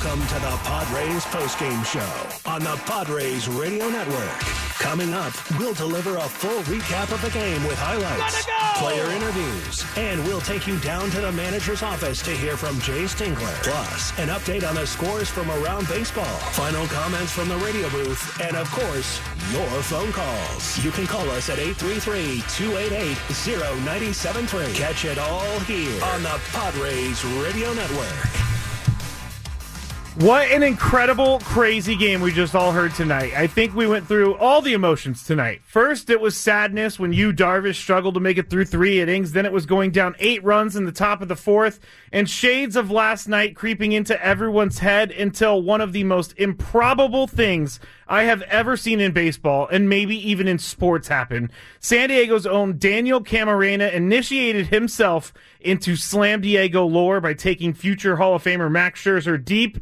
Welcome to the Padres postgame show on the Padres Radio Network. Coming up, we'll deliver a full recap of the game with highlights, player interviews, and we'll take you down to the manager's office to hear from Jayce Tingler. Plus, an update on the scores from around baseball, final comments from the radio booth, and of course, your phone calls. You can call us at 833-288-0973. Catch it all here on the Padres Radio Network. What an incredible, crazy game we just all heard tonight. I think we went through all the emotions tonight. First, it was sadness when Yu Darvish struggled to make it through three innings. Then it was going down eight runs in the top of the fourth, and shades of last night creeping into everyone's head until one of the most improbable things I have ever seen in baseball, and maybe even in sports, happen. San Diego's own Daniel Camarena initiated himself into Slam Diego lore by taking future Hall of Famer Max Scherzer deep.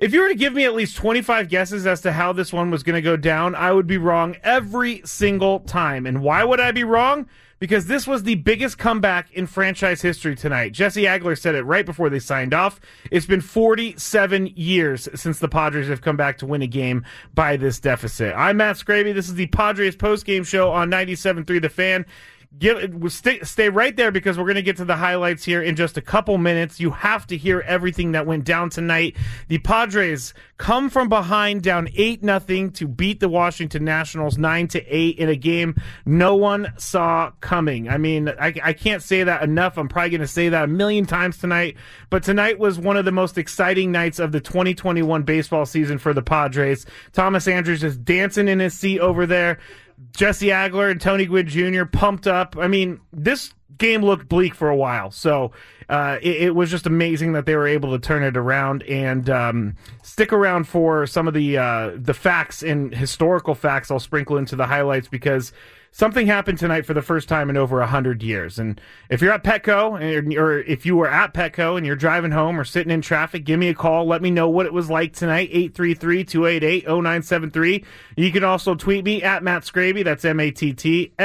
If you were to give me at least 25 guesses as to how this one was going to go down, I would be wrong every single time. And why would I be wrong? Because this was the biggest comeback in franchise history tonight. Jesse Agler said it right before they signed off. It's been 47 years since the Padres have come back to win a game by this deficit. I'm Matt Skraby. This is the Padres postgame show on 97.3 The Fan. Give, stay, stay right there because we're going to get to the highlights here in just a couple minutes. You have to hear everything that went down tonight. The Padres come from behind down 8 nothing to beat the Washington Nationals 9 to 8 in a game no one saw coming. I mean, I, I can't say that enough. I'm probably going to say that a million times tonight, but tonight was one of the most exciting nights of the 2021 baseball season for the Padres. Thomas Andrews is dancing in his seat over there. Jesse Agler and Tony Gwynn Jr. pumped up. I mean, this game looked bleak for a while, so uh, it, it, was just amazing that they were able to turn it around and um, stick around for some of the uh, the facts and historical facts. I'll sprinkle into the highlights because something happened tonight for the first time in over 100 years. And if you're at Petco, or if you were at Petco and you're driving home or sitting in traffic, give me a call. Let me know what it was like tonight, 833-288-0973. You can also tweet me at Matt Skraby. That's M-A-T-T-S-K-R-A-B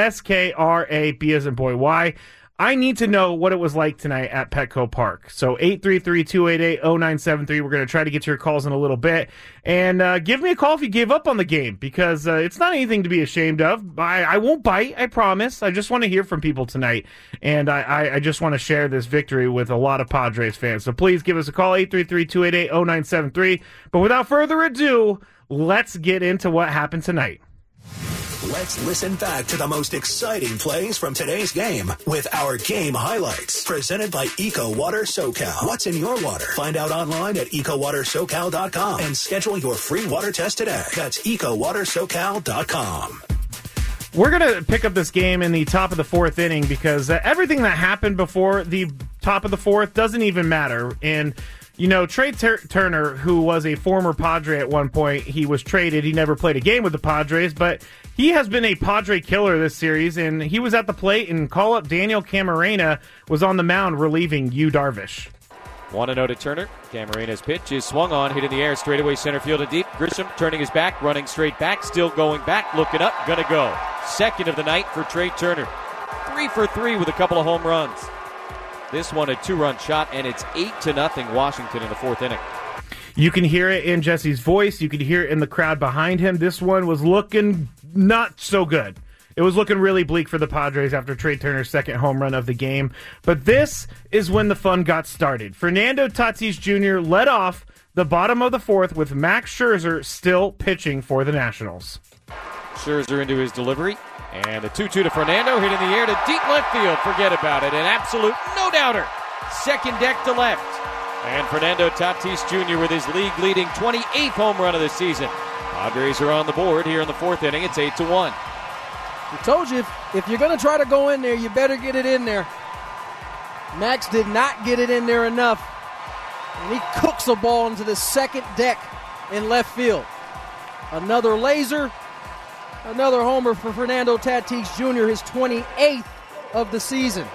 as in boy, Y. I need to know what it was like tonight at Petco Park. So 833-288-0973. We're going to try to get to your calls in a little bit. And uh, give me a call if you gave up on the game because uh, it's not anything to be ashamed of. I, I won't bite, I promise. I just want to hear from people tonight. And I, I, I just want to share this victory with a lot of Padres fans. So please give us a call, 833-288-0973. But without further ado, let's get into what happened tonight. Let's listen back to the most exciting plays from today's game with our game highlights. Presented by Eco Water SoCal. What's in your water? Find out online at ecowatersocal.com and schedule your free water test today. That's ecowatersocal.com. We're going to pick up this game in the top of the fourth inning because uh, everything that happened before the top of the fourth doesn't even matter. And you know, Trey Tur- Turner, who was a former Padre at one point, he was traded. He never played a game with the Padres, but he has been a Padre killer this series, and he was at the plate, and call up Daniel Camarena was on the mound relieving Yu Darvish. 1 0 to Turner. Camarena's pitch is swung on, hit in the air, straightaway center field and deep. Grisham turning his back, running straight back, still going back, looking up, gonna go. Second of the night for Trey Turner. Three for three with a couple of home runs. This one a two run shot, and it's 8 to nothing Washington in the fourth inning. You can hear it in Jesse's voice. You can hear it in the crowd behind him. This one was looking not so good. it was looking really bleak for the Padres after Trey Turner's second home run of the game. But this is when the fun got started. Fernando Tatis Jr. led off the bottom of the fourth with Max Scherzer still pitching for the Nationals. Scherzer into his delivery. And the 2 2 to Fernando, hit in the air to deep left field. Forget about it. An absolute no doubter. Second deck to left. And Fernando Tatis Jr. with his league leading 28th home run of the season. Padres are on the board here in the fourth inning. It's 8 to 1. I told you, if, if you're going to try to go in there, you better get it in there. Max did not get it in there enough. And he cooks a ball into the second deck in left field. Another laser, another homer for Fernando Tatis Jr., his 28th of the season.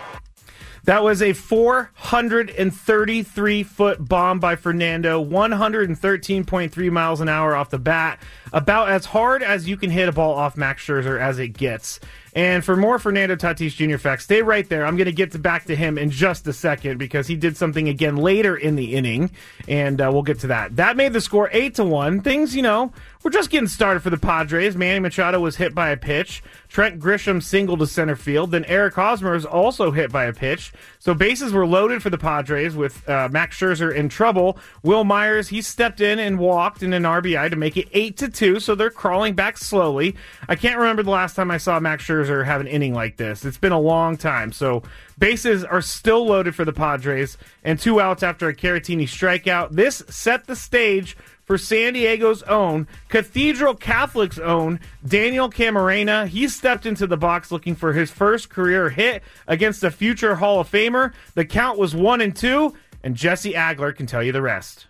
That was a 433 foot bomb by Fernando, 113.3 miles an hour off the bat. About as hard as you can hit a ball off Max Scherzer as it gets. And for more Fernando Tatis Jr. facts, stay right there. I'm going to get back to him in just a second because he did something again later in the inning, and uh, we'll get to that. That made the score eight to one. Things, you know, we're just getting started for the Padres. Manny Machado was hit by a pitch. Trent Grisham singled to center field. Then Eric Hosmer was also hit by a pitch. So bases were loaded for the Padres with uh, Max Scherzer in trouble. Wil Myers he stepped in and walked in an RBI to make it eight to two. So they're crawling back slowly. I can't remember the last time I saw Max Scherzer have an inning like this. It's been a long time. So bases are still loaded for the Padres and two outs after a Caratini strikeout. This set the stage for San Diego's own, Cathedral Catholic's own, Daniel Camarena. He stepped into the box looking for his first career hit against a future Hall of Famer. The count was one and two, and Jesse Agler can tell you the rest.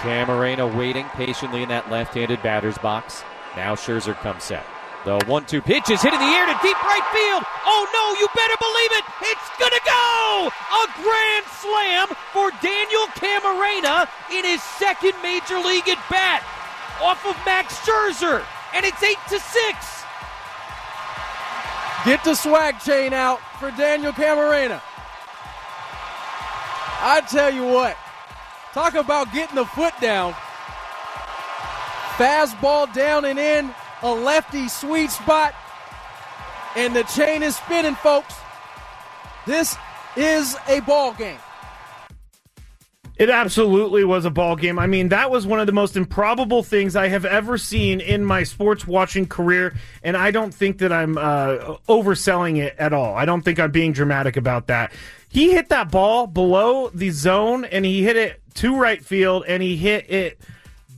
Camarena waiting patiently in that left handed batter's box. Now Scherzer comes set. The one two pitch is hit in the air to deep right field. Oh no, you better believe it. It's to go! A grand slam for Daniel Camarena in his second major league at bat off of Max Scherzer. And it's 8 to 6. Get the swag chain out for Daniel Camarena. I tell you what, talk about getting the foot down. Fastball down and in, a lefty sweet spot, and the chain is spinning, folks. This is a ball game. It absolutely was a ball game. I mean, that was one of the most improbable things I have ever seen in my sports watching career, and I don't think that I'm uh, overselling it at all. I don't think I'm being dramatic about that. He hit that ball below the zone, and he hit it to right field, and he hit it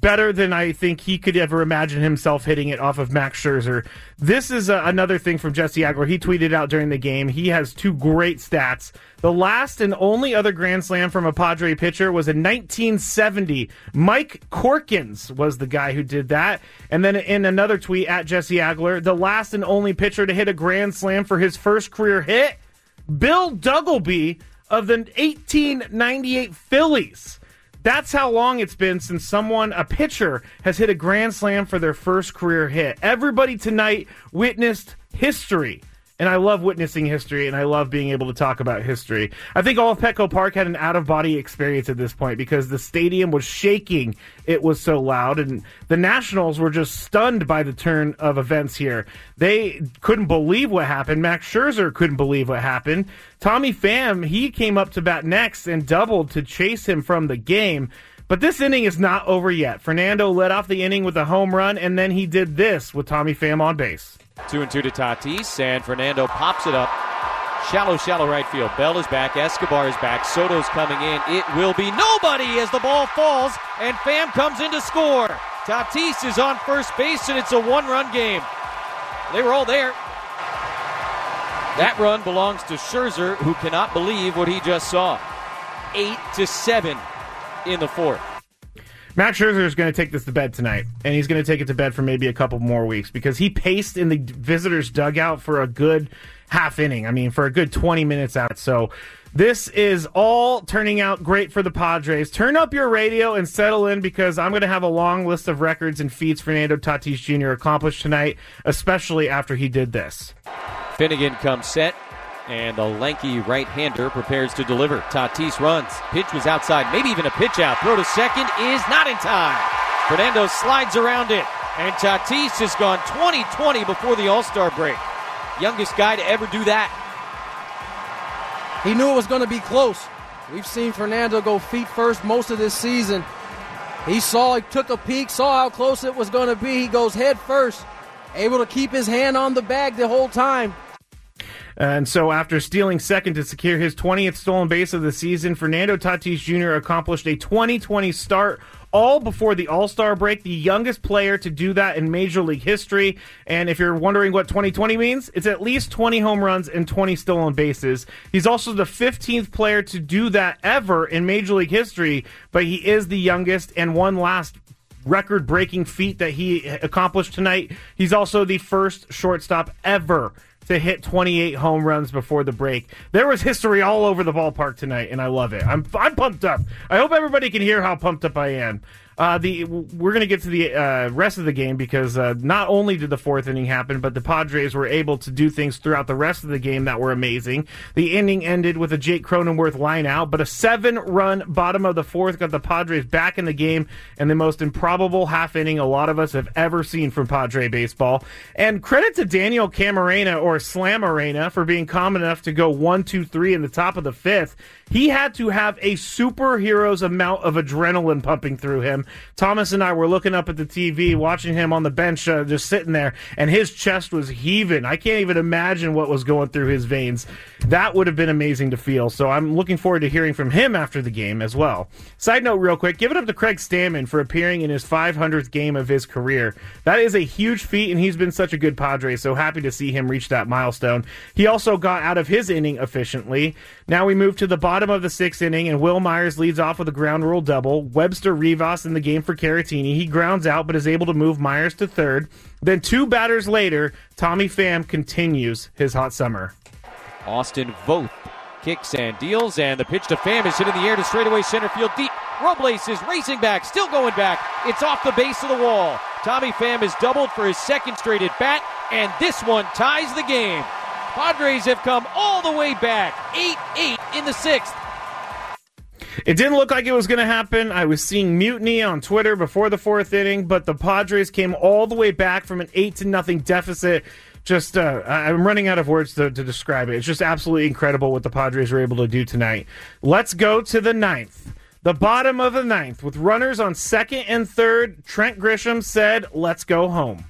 better than I think he could ever imagine himself hitting it off of Max Scherzer. This is uh, another thing from Jesse Agler. He tweeted out during the game. He has two great stats. The last and only other Grand Slam from a Padre pitcher was in 1970. Mike Corkins was the guy who did that. And then in another tweet at Jesse Agler, the last and only pitcher to hit a Grand Slam for his first career hit, Bill Duggleby of the 1898 Phillies. That's how long it's been since someone, a pitcher, has hit a grand slam for their first career hit. Everybody tonight witnessed history. And I love witnessing history and I love being able to talk about history. I think all of Petco Park had an out of body experience at this point because the stadium was shaking. It was so loud. And the Nationals were just stunned by the turn of events here. They couldn't believe what happened. Max Scherzer couldn't believe what happened. Tommy Pham, he came up to bat next and doubled to chase him from the game. But this inning is not over yet. Fernando led off the inning with a home run, and then he did this with Tommy Pham on base. Two and two to Tatis, and Fernando pops it up. Shallow, shallow right field. Bell is back. Escobar is back. Soto's coming in. It will be nobody as the ball falls, and Pham comes in to score. Tatis is on first base, and it's a one run game. They were all there. That run belongs to Scherzer, who cannot believe what he just saw. Eight to seven in the fourth. Max Scherzer is going to take this to bed tonight, and he's going to take it to bed for maybe a couple more weeks because he paced in the visitors' dugout for a good half inning. I mean, for a good 20 minutes out. So this is all turning out great for the Padres. Turn up your radio and settle in because I'm going to have a long list of records and feats Fernando Tatis Jr. accomplished tonight, especially after he did this. Finnegan comes set, and the lanky right hander prepares to deliver. Tatis runs. Pitch was outside, maybe even a pitch out. Throw to second is not in time. Fernando slides around it. And Tatis has gone 20 20 before the All Star break. Youngest guy to ever do that. He knew it was going to be close. We've seen Fernando go feet first most of this season. He saw, he took a peek, saw how close it was going to be. He goes head first, able to keep his hand on the bag the whole time. And so, after stealing second to secure his 20th stolen base of the season, Fernando Tatis Jr. accomplished a 2020 start all before the All Star break, the youngest player to do that in Major League history. And if you're wondering what 2020 means, it's at least 20 home runs and 20 stolen bases. He's also the 15th player to do that ever in Major League history, but he is the youngest. And one last record breaking feat that he accomplished tonight. He's also the first shortstop ever to hit 28 home runs before the break. There was history all over the ballpark tonight, and I love it. I'm I'm pumped up. I hope everybody can hear how pumped up I am. Uh, the we're going to get to the uh, rest of the game because uh, not only did the fourth inning happen, but the Padres were able to do things throughout the rest of the game that were amazing. The inning ended with a Jake Cronenworth line out, but a seven-run bottom of the fourth got the Padres back in the game and the most improbable half inning a lot of us have ever seen from Padre baseball. And credit to Daniel Camarena or Slamarena for being calm enough to go one, two, three in the top of the fifth. He had to have a superhero's amount of adrenaline pumping through him. Thomas and I were looking up at the TV, watching him on the bench, uh, just sitting there, and his chest was heaving. I can't even imagine what was going through his veins. That would have been amazing to feel. So I'm looking forward to hearing from him after the game as well. Side note, real quick, give it up to Craig Stammen for appearing in his 500th game of his career. That is a huge feat, and he's been such a good Padre. So happy to see him reach that milestone. He also got out of his inning efficiently. Now we move to the bottom of the sixth inning, and Wil Myers leads off with a ground rule double. Webster Rivas in the game for Caratini. He grounds out, but is able to move Myers to third. Then two batters later, Tommy Pham continues his hot summer. Austin Voth kicks and deals, and the pitch to Pham is hit in the air to straightaway center field deep. Robles is racing back, still going back. It's off the base of the wall. Tommy Pham has doubled for his second straight at bat, and this one ties the game. Padres have come all the way back, 8 8 in the sixth. It didn't look like it was going to happen. I was seeing mutiny on Twitter before the fourth inning, but the Padres came all the way back from an eight to nothing deficit. Just, uh, I'm running out of words to, to describe it. It's just absolutely incredible what the Padres were able to do tonight. Let's go to the ninth. The bottom of the ninth, with runners on second and third, Trent Grisham said, Let's go home.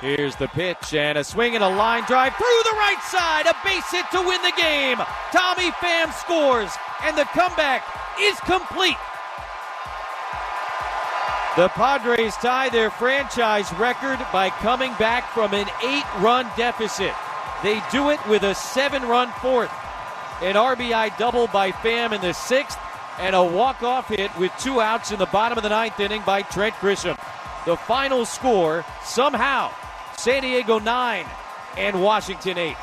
Here's the pitch and a swing and a line drive through the right side. A base hit to win the game. Tommy Pham scores, and the comeback is complete. The Padres tie their franchise record by coming back from an eight run deficit. They do it with a seven run fourth. An RBI double by Pham in the sixth, and a walk off hit with two outs in the bottom of the ninth inning by Trent Grisham. The final score somehow San Diego 9 and Washington 8.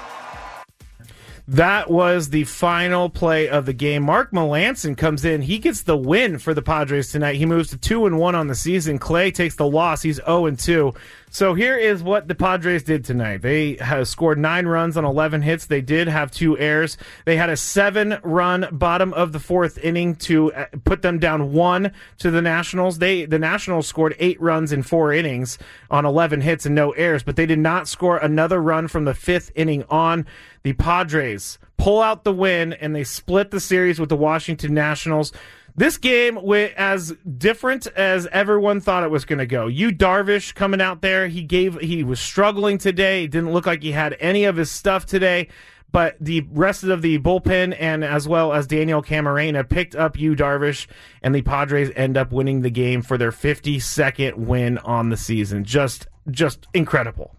That was the final play of the game. Mark Melancon comes in. He gets the win for the Padres tonight. He moves to 2 and 1 on the season. Clay takes the loss. He's 0 and 2. So here is what the Padres did tonight. They have scored nine runs on 11 hits. They did have two errors. They had a seven run bottom of the fourth inning to uh, put them down one to the Nationals. They, the Nationals scored eight runs in four innings on 11 hits and no errors, but they did not score another run from the fifth inning on. The Padres pull out the win and they split the series with the Washington Nationals. This game went as different as everyone thought it was going to go. Yu Darvish coming out there, he gave he was struggling today. It didn't look like he had any of his stuff today. But the rest of the bullpen and as well as Daniel Camarena picked up Yu Darvish, and the Padres end up winning the game for their 52nd win on the season. Just, just incredible.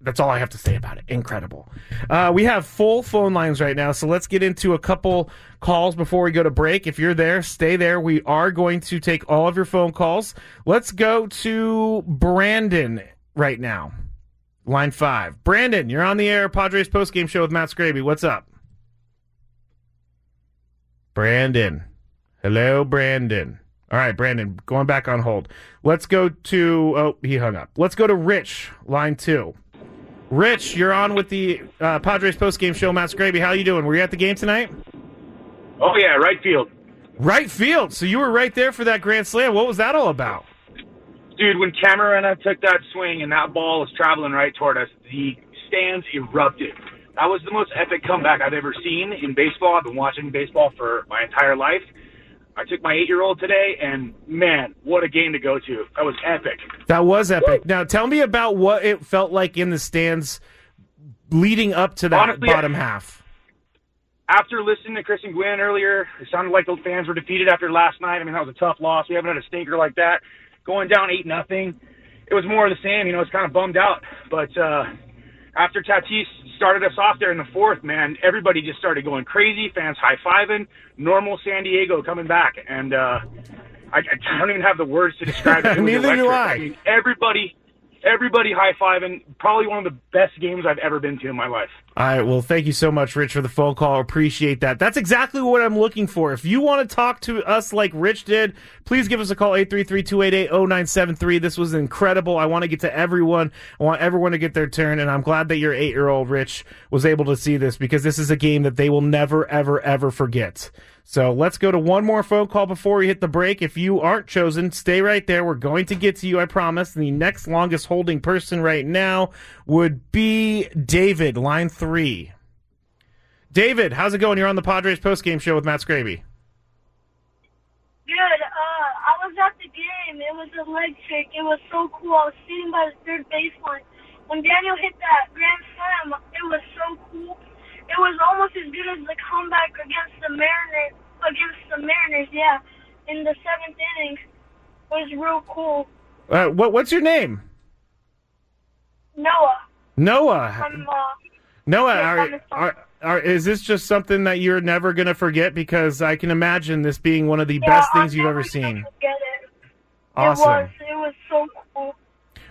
That's all I have to say about it. Incredible. Uh, we have full phone lines right now, so let's get into a couple calls before we go to break. If you're there, stay there. We are going to take all of your phone calls. Let's go to Brandon right now. Line five. Brandon, you're on the air. Padres postgame show with Matt Skraby. What's up? Brandon. Hello, Brandon. All right, Brandon, going back on hold. Let's go to. Oh, he hung up. Let's go to Rich, line two. Rich, you're on with the uh, Padres postgame show. Matt Skraby, how you doing? Were you at the game tonight? Oh yeah, right field. Right field. So you were right there for that grand slam. What was that all about? Dude, when Camarena took that swing and that ball was traveling right toward us, the stands erupted. That was the most epic comeback I've ever seen in baseball. I've been watching baseball for my entire life. I took my eight-year-old today, and man, what a game to go to! That was epic. That was epic. Now, tell me about what it felt like in the stands leading up to that Honestly, bottom half. After listening to Chris and Gwynn earlier, it sounded like the fans were defeated after last night. I mean, that was a tough loss. We haven't had a stinker like that. Going down eight nothing, it was more of the same. You know, it's kind of bummed out. But uh, after Tatis started us off there in the fourth, man, everybody just started going crazy. Fans high fiving. Normal San Diego coming back, and uh, I, I don't even have the words to describe it. it Neither do electric. I. mean, everybody, everybody high fiving. Probably one of the best games I've ever been to in my life. All right. Well, thank you so much, Rich, for the phone call. Appreciate that. That's exactly what I'm looking for. If you want to talk to us like Rich did, please give us a call, 833-288-0973. This was incredible. I want to get to everyone. I want everyone to get their turn, and I'm glad that your eight-year-old Rich was able to see this because this is a game that they will never, ever, ever forget. So let's go to one more phone call before we hit the break. If you aren't chosen, stay right there. We're going to get to you, I promise. The next longest holding person right now would be David, line three. David, how's it going? You're on the Padres postgame show with Matt Skraby. Good. Uh, I was at the game. It was electric. It was so cool. I was sitting by the third baseline. When Daniel hit that grand slam, it was so cool. It was almost as good as the comeback against the Mariners. Against the Mariners, yeah, in the seventh inning. It was real cool. Uh, what, what's your name? Noah. Noah. Uh, Noah, are, are, are, is this just something that you're never going to forget? Because I can imagine this being one of the yeah, best I'll things you've never ever seen. It. Awesome. It was. It was so cool.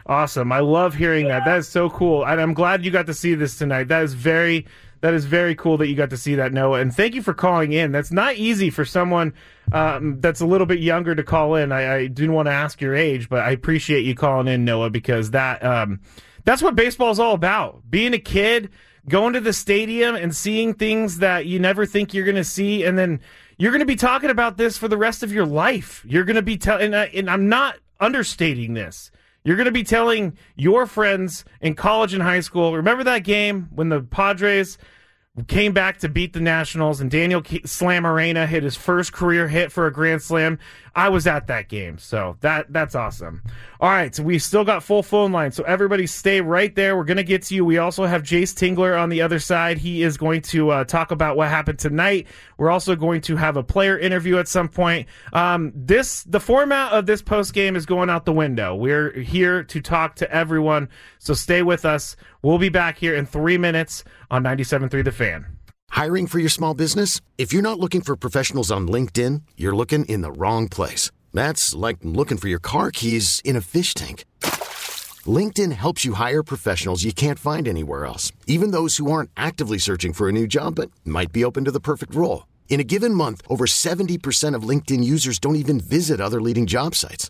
Awesome. I love hearing that. That is so cool. And I'm glad you got to see this tonight. That is very that is very cool that you got to see that, Noah. And thank you for calling in. That's not easy for someone um, that's a little bit younger to call in. I, I didn't want to ask your age, but I appreciate you calling in, Noah, because that um, that's what baseball is all about. Being a kid, going to the stadium and seeing things that you never think you're going to see, and then you're going to be talking about this for the rest of your life. You're going to be telling, and, and I'm not understating this. You're going to be telling your friends in college and high school, remember that game when the Padres came back to beat the Nationals and Daniel Slamarena hit his first career hit for a grand slam. I was at that game, so that that's awesome. All right, so we still got full phone line, so everybody stay right there. We're gonna get to you. We also have Jayce Tingler on the other side. He is going to uh, talk about what happened tonight. We're also going to have a player interview at some point. Um, this the format of this post game is going out the window. We're here to talk to everyone, so stay with us. We'll be back here in three minutes on 97.3 The Fan. Hiring for your small business? If you're not looking for professionals on LinkedIn, you're looking in the wrong place. That's like looking for your car keys in a fish tank. LinkedIn helps you hire professionals you can't find anywhere else, even those who aren't actively searching for a new job but might be open to the perfect role. In a given month, over 70% of LinkedIn users don't even visit other leading job sites.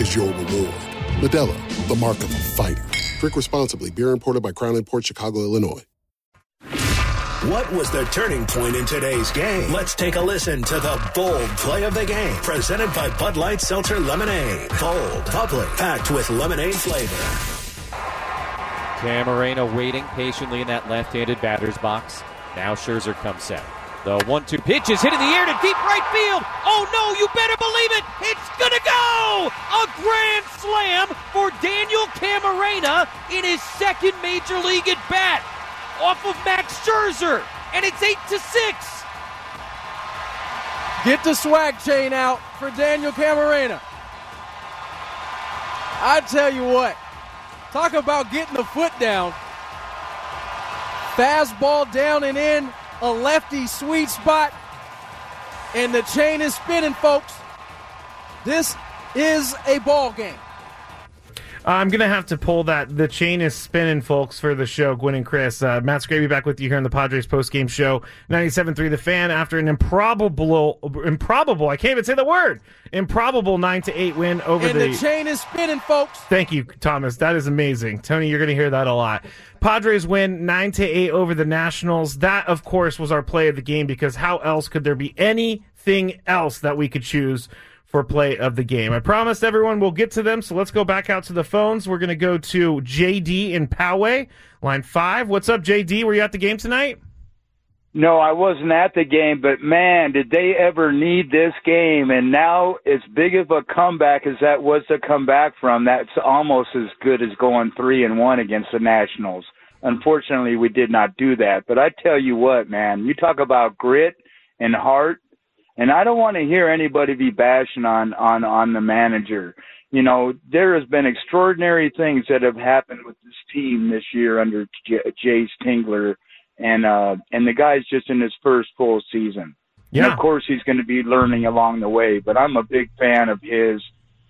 is your reward. Modelo, the mark of a fighter. Drink responsibly. Beer imported by Crown Port Chicago, Illinois. What was the turning point in today's game? Let's take a listen to the bold play of the game, presented by Bud Light Seltzer Lemonade. Bold, bubbly, packed with lemonade flavor. Camarena waiting patiently in that left-handed batter's box. Now Scherzer comes set. The one-two pitch is hit in the air to deep right field. Oh no, you better believe it. It's going to go. A grand slam for Daniel Camarena in his second major league at bat off of Max Scherzer. And it's 8 to 6. Get the swag chain out for Daniel Camarena. I tell you what, talk about getting the foot down. Fastball down and in, a lefty sweet spot, and the chain is spinning, folks. This is a ball game. I'm gonna have to pull that. The chain is spinning, folks, for the show. Gwynn and Chris, uh, Matt Skraby back with you here on the Padres post game show. 97.3 The Fan after an improbable, improbable. I can't even say the word. Improbable nine to eight win over and the. the chain is spinning, folks. Thank you, Thomas. That is amazing. Tony, you're going to hear that a lot. Padres win 9 to 8 over the Nationals. That, of course, was our play of the game because how else could there be anything else that we could choose for play of the game? I promised everyone we'll get to them, so let's go back out to the phones. We're going to go to JD in Poway, line 5. What's up, JD? Were you at the game tonight? No, I wasn't at the game, but man, did they ever need this game? And now, as big of a comeback as that was to come back from, that's almost as good as going three and one against the Nationals. Unfortunately, we did not do that. But I tell you what, man, you talk about grit and heart, and I don't want to hear anybody be bashing on on on the manager. You know, there has been extraordinary things that have happened with this team this year under J- Jayce Tingler and uh and the guy's just in his first full season. Yeah. And of course he's going to be learning along the way, but I'm a big fan of his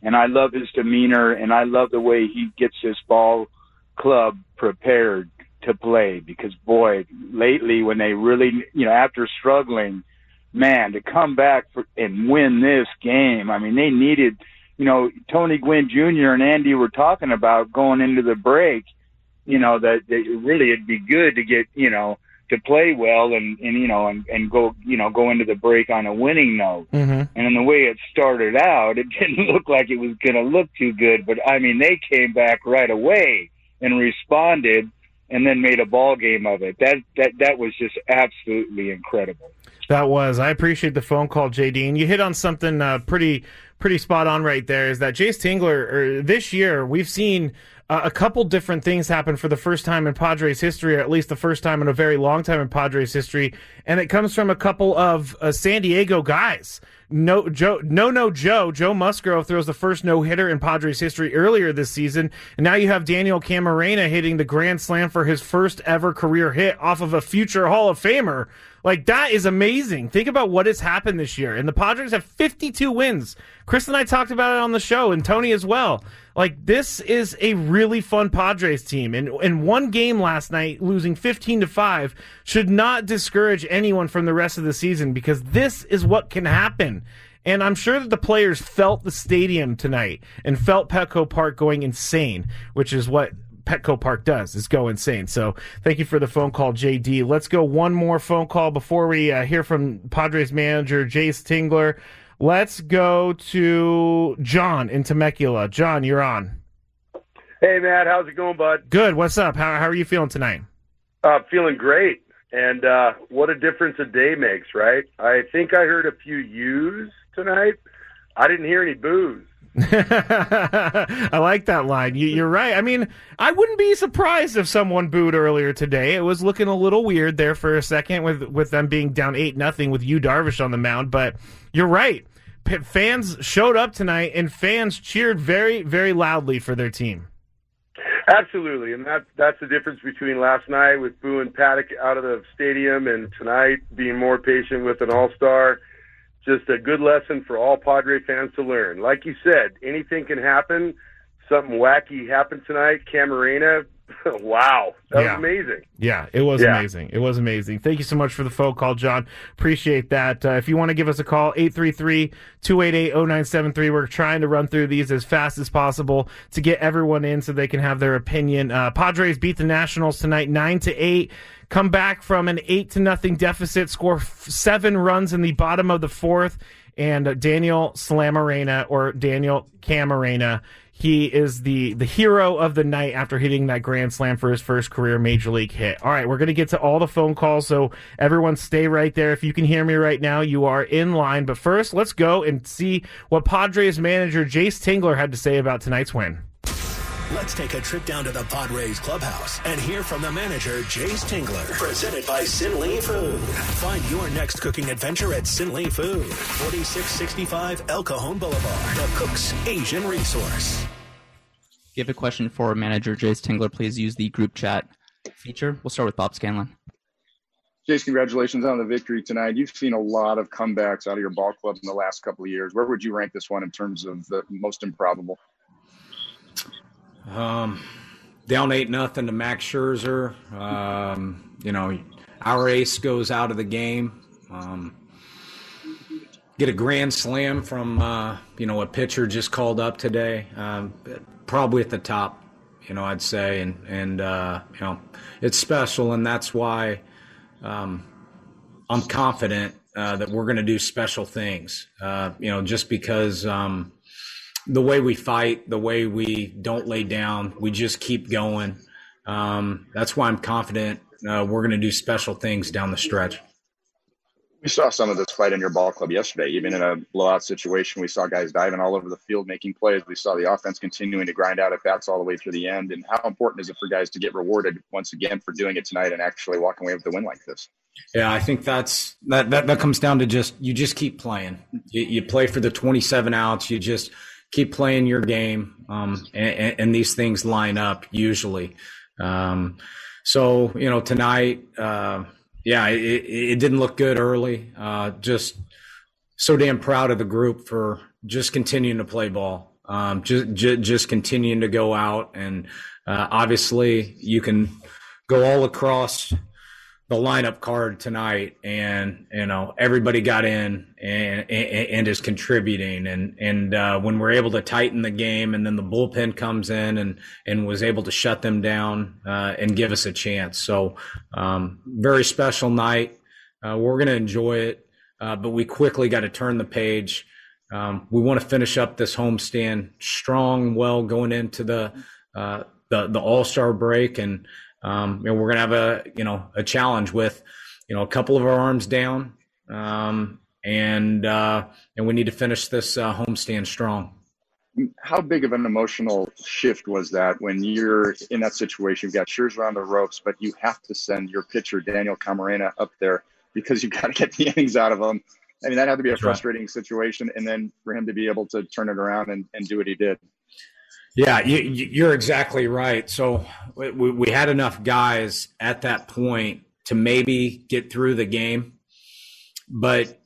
and I love his demeanor and I love the way he gets his ball club prepared to play because boy, lately when they really, you know, after struggling, man, to come back for, and win this game, I mean, they needed, you know, Tony Gwynn Jr. and Andy were talking about going into the break you know that, that really it'd be good to get you know to play well and and you know and and go you know go into the break on a winning note Mm-hmm. and in the way it started out it didn't look like it was going to look too good but i mean they came back right away and responded and then made a ball game of it that that that was just absolutely incredible That was. I appreciate the phone call, JD. And you hit on something uh, pretty pretty spot on right there. Is that Jayce Tingler? Or this year, we've seen uh, a couple different things happen for the first time in Padres history, or at least the first time in a very long time in Padres history, and it comes from a couple of uh, San Diego guys. No, Joe, no, no, Joe. Joe Musgrove throws the first no hitter in Padres history earlier this season, and now you have Daniel Camarena hitting the grand slam for his first ever career hit off of a future Hall of Famer. Like that is amazing. Think about what has happened this year, and the Padres have 52 wins. Chris and I talked about it on the show, and Tony as well. Like this is a really fun Padres team, and and one game last night, losing 15 to five, should not discourage anyone from the rest of the season because this is what can happen. And I'm sure that the players felt the stadium tonight and felt Petco Park going insane, which is what Petco Park does is go insane. So thank you for the phone call, JD. Let's go one more phone call before we uh, hear from Padres manager Jayce Tingler. Let's go to John in Temecula. John, you're on. Hey, Matt, how's it going, bud? Good. What's up? How, how are you feeling tonight? Uh, feeling great. And uh, what a difference a day makes, right? I think I heard a few U's tonight. I didn't hear any boos. I like that line. You, you're right. I mean, I wouldn't be surprised if someone booed earlier today. It was looking a little weird there for a second with with them being down eight nothing with Yu Darvish on the mound. But you're right. P- fans showed up tonight, and fans cheered very, very loudly for their team. Absolutely, and that's that's the difference between last night with Boo and Paddack out of the stadium, and tonight being more patient with an All Star. Just a good lesson for all Padre fans to learn. Like you said, anything can happen. Something wacky happened tonight. Camarena, wow, that Yeah. was amazing. Yeah, it was Yeah. amazing. It was amazing. Thank you so much for the phone call, John. Appreciate that. Uh, if you want to give us a call, 833-288-0973. We're trying to run through these as fast as possible to get everyone in so they can have their opinion. Uh, Padres beat the Nationals tonight 9 to 8. Come back from an 8 to nothing deficit, score f- 7 runs in the bottom of the 4th and uh, Daniel Slamarena or Daniel Camarena he is the the hero of the night after hitting that grand slam for his first career major league hit. All right, we're going to get to all the phone calls, so everyone stay right there. If you can hear me right now, you are in line. But first, let's go and see what Padres manager Jayce Tingler had to say about tonight's win. Let's take a trip down to the Padres clubhouse and hear from the manager, Jayce Tingler. Presented by Sin Lee Food. Find your next cooking adventure at Sin Lee Food, 4665 El Cajon Boulevard, the cook's Asian resource. If you have a question for manager Jayce Tingler, please use the group chat feature. We'll start with Bob Scanlan. Jayce, congratulations on the victory tonight. You've seen a lot of comebacks out of your ball club in the last couple of years. Where would you rank this one in terms of the most improbable? Um, down eight nothing to Max Scherzer. Um, you know, our ace goes out of the game. Um, get a grand slam from uh, you know a pitcher just called up today. Um, probably at the top, you know, I'd say, and and uh, you know, it's special, and that's why um, I'm confident uh, that we're going to do special things. Uh, you know, just because. Um, the way we fight, the way we don't lay down, we just keep going. Um, that's why I'm confident uh, we're going to do special things down the stretch. We saw some of this fight in your ball club yesterday. Even in a blowout situation, we saw guys diving all over the field making plays. We saw the offense continuing to grind out at bats all the way through the end. And how important is it for guys to get rewarded once again for doing it tonight and actually walking away with the win like this? Yeah, I think that's that that, that comes down to just you just keep playing. You, you play for the 27 outs. You just keep playing your game, um, and, and, these things line up usually. Um, so you know tonight, uh, yeah, it, it, didn't look good early. Uh, just so damn proud of the group for just continuing to play ball, um, just, just, just continuing to go out, and uh, obviously you can go all across the lineup card tonight and you know everybody got in and, and, and is contributing. And and uh, when we're able to tighten the game and then the bullpen comes in and and was able to shut them down uh, and give us a chance. So um, very special night. Uh, we're going to enjoy it uh, but we quickly got to turn the page. Um, we want to finish up this homestand strong well going into the uh, the the all-star break. And um, you know, we're going to have a, you know, a challenge with, you know, a couple of our arms down. Um, and, uh, and we need to finish this uh, homestand strong. How big of an emotional shift was that when you're in that situation? You've got Scherzer on the ropes, but you have to send your pitcher, Daniel Camarena, up there because you've got to get the innings out of him. I mean, that had to be a frustrating situation. And then for him to be able to turn it around and, and do what he did. Yeah, you, are exactly right. So we, we had enough guys at that point to maybe get through the game, but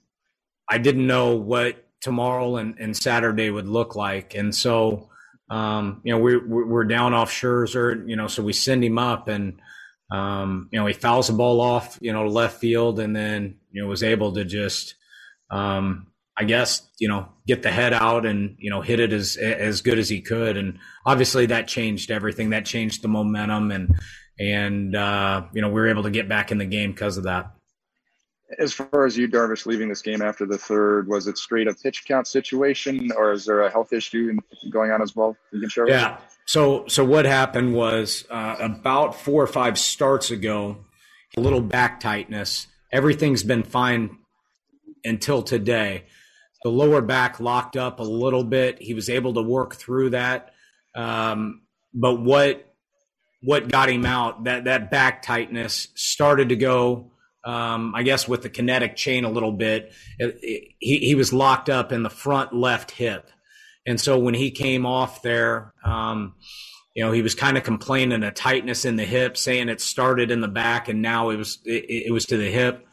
I didn't know what tomorrow and, and Saturday would look like. And so, um, you know, we're, we're down off Scherzer, you know, so we send him up and, um, you know, he fouls the ball off, you know, left field and then, you know, was able to just, um, I guess you know get the head out and you know hit it as as good as he could, and obviously that changed everything. That changed the momentum, and and uh, you know we were able to get back in the game because of that. As far as Yu Darvish, leaving this game after the third, was it straight a pitch count situation, or is there a health issue going on as well? You can share. Yeah. So so what happened was uh, about four or five starts ago, a little back tightness. Everything's been fine until today the lower back locked up a little bit. He was able to work through that. Um, but what what got him out that that back tightness started to go. Um, I guess with the kinetic chain a little bit, it, it, he he was locked up in the front left hip, and so when he came off there, um, you know, he was kind of complaining a tightness in the hip, saying it started in the back and now it was it, it was to the hip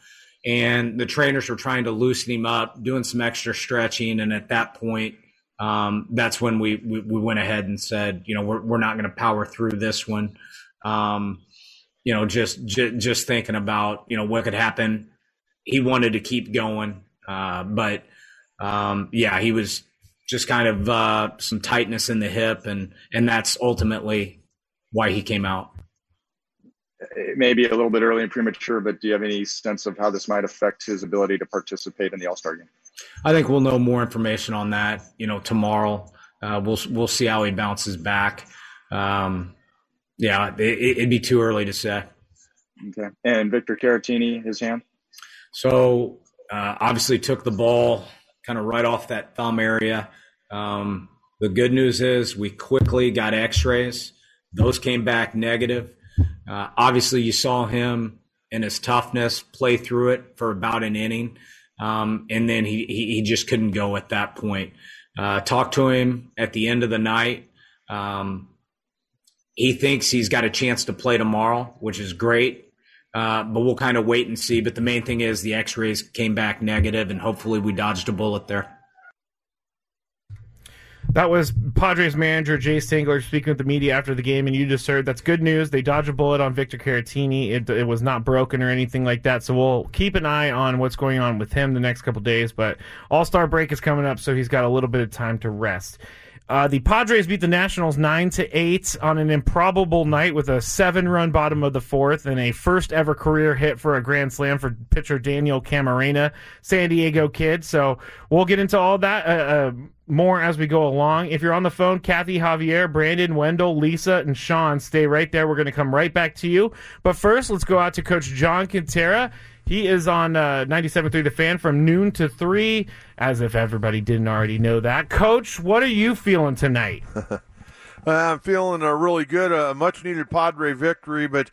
and the trainers were trying to loosen him up, doing some extra stretching. And at that point, um, that's when we, we, we went ahead and said, you know, we're we're not going to power through this one. Um, you know, just, just just thinking about you know what could happen. He wanted to keep going, uh, but um, yeah, he was just kind of uh, some tightness in the hip, and and that's ultimately why he came out it may be a little bit early and premature, but do you have any sense of how this might affect his ability to participate in the All Star game? I think we'll know more information on that, you know, tomorrow. Uh, we'll we'll see how he bounces back. Um, yeah, it, would be too early to say. Okay. And Victor Caratini, his hand. So uh, obviously took the ball kind of right off that thumb area. Um, the good news is we quickly got X-rays. Those came back negative. Uh, obviously, you saw him in his toughness play through it for about an inning, um, and then he, he, he just couldn't go at that point. Uh, talked to him at the end of the night. Um, he thinks he's got a chance to play tomorrow, which is great. Uh, but we'll kind of wait and see. But the main thing is the X-rays came back negative, and hopefully we dodged a bullet there. That was Padres manager Jayce Tingler speaking with the media after the game, and you just heard that's good news. They dodged a bullet on Victor Caratini. It, it was not broken or anything like that. So we'll keep an eye on what's going on with him the next couple days. But All Star break is coming up, so he's got a little bit of time to rest. Uh, the Padres beat the Nationals nine to eight on an improbable night with a seven-run bottom of the fourth and a first-ever career hit for a grand slam for pitcher Daniel Camarena, San Diego kid. So we'll get into all that uh, uh, more as we go along. If you're on the phone, Kathy, Javier, Brandon, Wendell, Lisa, and Sean, stay right there. We're going to come right back to you. But first, let's go out to Coach John Kentera. He is on uh, 97.3 The Fan from noon to 3, as if everybody didn't already know that. Coach, what are you feeling tonight? I'm feeling uh, really good. A much needed Padre victory, but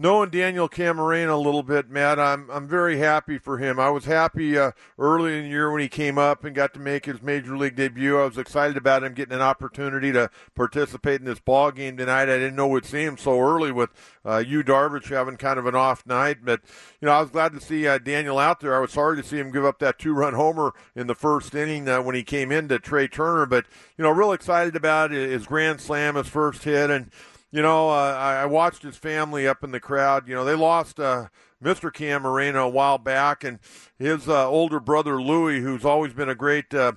knowing Daniel Camarena a little bit, Matt, I'm I'm very happy for him. I was happy uh, early in the year when he came up and got to make his major league debut. I was excited about him getting an opportunity to participate in this ball game tonight. I didn't know we'd see him so early with uh, Yu Darvish having kind of an off night, but you know I was glad to see uh, Daniel out there. I was sorry to see him give up that two-run homer in the first inning uh, when he came in to Trey Turner, but you know real excited about his grand slam, his first hit, and you know, uh, I, watched his family up in the crowd. You know, they lost uh, Mr. Camarena a while back, and his uh, older brother Louis, who's always been a great uh,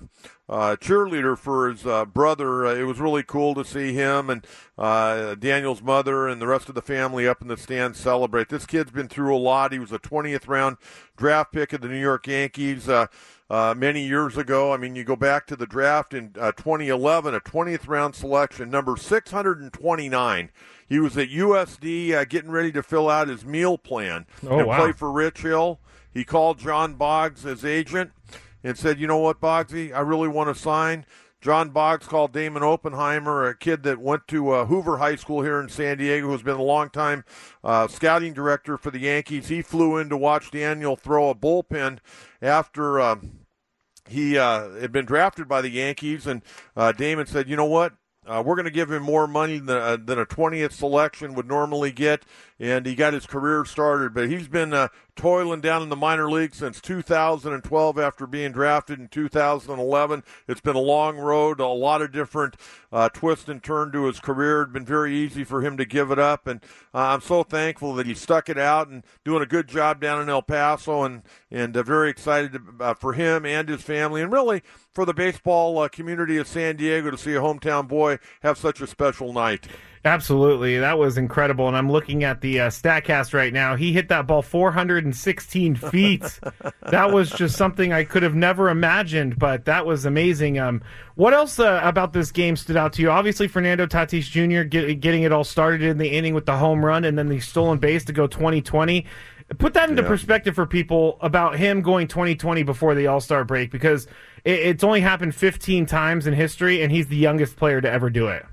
uh, cheerleader for his uh, brother. It was really cool to see him and uh, Daniel's mother and the rest of the family up in the stands celebrate. This kid's been through a lot. He was a 20th round draft pick of the New York Yankees. Uh, many years ago. I mean, you go back to the draft in uh, 2011, a 20th round selection, number 629. He was at USD uh, getting ready to fill out his meal plan oh, and wow. play for Rich Hill. He called John Boggs, his agent, and said, "You know what, Boggsy, I really want to sign." John Boggs called Damon Oppenheimer, a kid that went to uh, Hoover High School here in San Diego, who's been a long-time uh, scouting director for the Yankees. He flew in to watch Daniel throw a bullpen after uh, he uh, had been drafted by the Yankees, and uh, Damon said, "You know what? Uh, we're going to give him more money than, uh, than a 20th selection would normally get, and he got his career started. But he's been uh, toiling down in the minor leagues since 2012 after being drafted in 2011. It's been a long road, a lot of different uh, twists and turns to his career. It's been very easy for him to give it up, and uh, I'm so thankful that he stuck it out and doing a good job down in El Paso, and and very excited to, for him and his family, and really for the baseball uh, community of San Diego to see a hometown boy have such a special night. Absolutely, that was incredible. And I'm looking at the uh, Statcast right now. He hit that ball 416 feet. that was just something I could have never imagined, but that was amazing. Um, what else uh, about this game stood out to you? Obviously, Fernando Tatis Jr. Get, getting it all started in the inning with the home run and then the stolen base to go 2020. Put that into yeah. perspective for people about him going 2020 before the All Star break because it, it's only happened 15 times in history, and he's the youngest player to ever do it.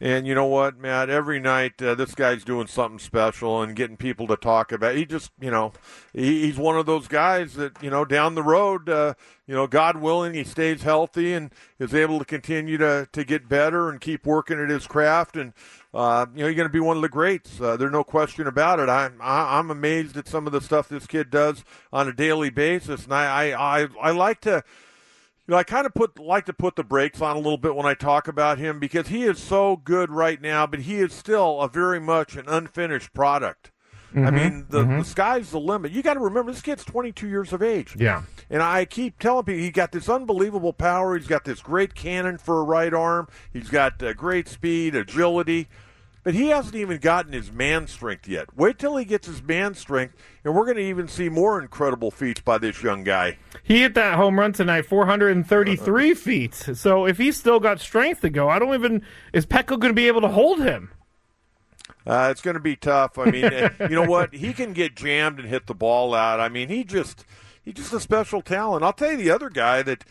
And you know what, Matt? Every night, uh, this guy's doing something special and getting people to talk about. He just, you know, he, he's one of those guys that, you know, down the road, uh, you know, God willing, he stays healthy and is able to continue to to get better and keep working at his craft. And uh, you know, you're going to be one of the greats. Uh, there's no question about it. I'm I'm amazed at some of the stuff this kid does on a daily basis, and I I I, I like to you know, I kind of put like to put the brakes on a little bit when I talk about him because he is so good right now, but he is still a very much an unfinished product. Mm-hmm, I mean, the, mm-hmm. the sky's the limit. You got to remember, this kid's 22 years of age. Yeah. And I keep telling people he got this unbelievable power. He's got this great cannon for a right arm. He's got uh, great speed, agility. But he hasn't even gotten his man strength yet. Wait till he gets his man strength, and we're going to even see more incredible feats by this young guy. He hit that home run tonight, 433 feet. So if he's still got strength to go, I don't even is Petco going to be able to hold him? Uh, it's going to be tough. I mean, uh, you know what? He can get jammed and hit the ball out. I mean, he just he's just a special talent. I'll tell you the other guy that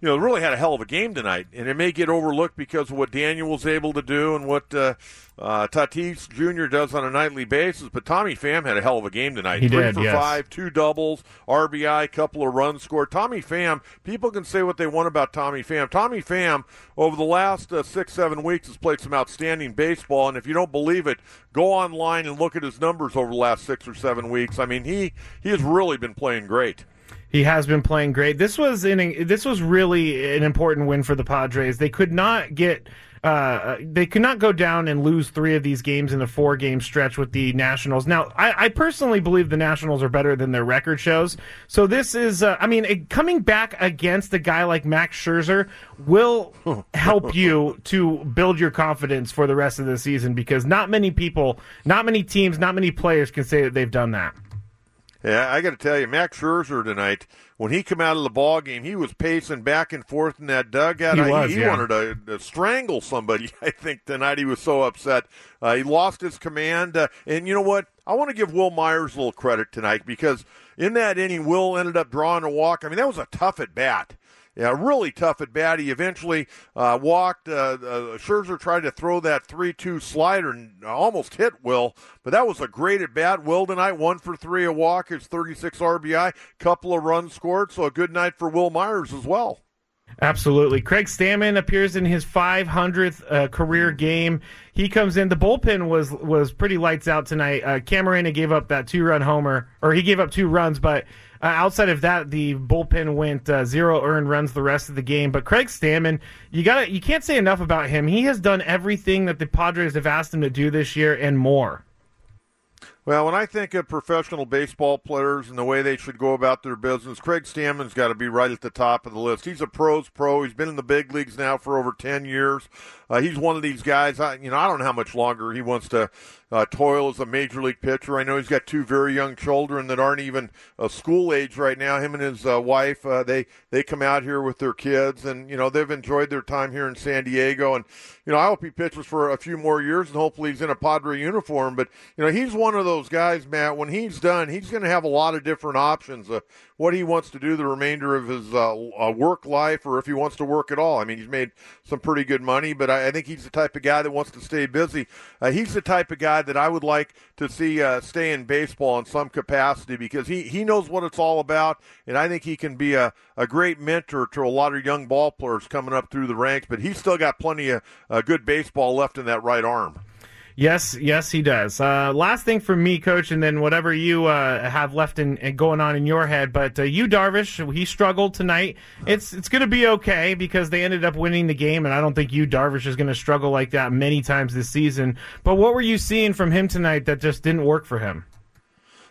you know, really had a hell of a game tonight, and it may get overlooked because of what Daniel was able to do and what uh, uh, Tatis Jr. does on a nightly basis. But Tommy Pham had a hell of a game tonight. He Three did, for yes. five, two doubles, RBI, couple of runs scored. Tommy Pham, people can say what they want about Tommy Pham. Tommy Pham, over the last uh, six, seven weeks, has played some outstanding baseball. And if you don't believe it, go online and look at his numbers over the last six or seven weeks. I mean, he he has really been playing great. He has been playing great. This was in this was really an important win for the Padres. They could not get uh, they could not go down and lose three of these games in a four game stretch with the Nationals. Now, I, I personally believe the Nationals are better than their record shows. So this is, uh, I mean, it, coming back against a guy like Max Scherzer will help you to build your confidence for the rest of the season because not many people, not many teams, not many players can say that they've done that. Yeah, I got to tell you, Max Scherzer tonight, when he came out of the ball game, he was pacing back and forth in that dugout. He I- was, he yeah. wanted to, to strangle somebody. I think tonight he was so upset. Uh, he lost his command, uh, and you know what? I want to give Wil Myers a little credit tonight because in that inning, Will ended up drawing a walk. I mean, that was a tough at bat. Yeah, really tough at bat. He eventually uh, walked. Uh, uh, Scherzer tried to throw that 3 2 slider and almost hit Wil, but that was a great at bat. Wil tonight, one for three, a walk, his 36 RBI, couple of runs scored. So a good night for Wil Myers as well. Absolutely. Craig Stammen appears in his 500th uh, career game. He comes in. The bullpen was was pretty lights out tonight. Uh, Camarena gave up that two run homer, or he gave up two runs, but uh, outside of that, the bullpen went uh, zero earned runs the rest of the game. But Craig Stammen, you got you can't say enough about him. He has done everything that the Padres have asked him to do this year and more. Well, when I think of professional baseball players and the way they should go about their business, Craig Stammen's got to be right at the top of the list. He's a pros pro. He's been in the big leagues now for over 10 years. Uh, he's one of these guys, I, you know, I don't know how much longer he wants to uh, toil as a major league pitcher. I know he's got two very young children that aren't even uh, school age right now. Him and his uh, wife, uh, they, they come out here with their kids and, you know, they've enjoyed their time here in San Diego. And, you know, I hope he pitches for a few more years and hopefully he's in a Padre uniform. But, you know, he's one of those guys, Matt, when he's done, he's going to have a lot of different options. Uh, what he wants to do the remainder of his uh, uh, work life or if he wants to work at all. I mean, he's made some pretty good money, but I, I think he's the type of guy that wants to stay busy. Uh, he's the type of guy that I would like to see uh, stay in baseball in some capacity because he, he knows what it's all about, and I think he can be a, a great mentor to a lot of young ball players coming up through the ranks, but he's still got plenty of uh, good baseball left in that right arm. Yes, yes, he does. Uh, last thing from me, coach, and then whatever you uh, have left in, in going on in your head. But uh, Yu Darvish, he struggled tonight. It's it's going to be okay because they ended up winning the game, and I don't think Yu Darvish, is going to struggle like that many times this season. But what were you seeing from him tonight that just didn't work for him?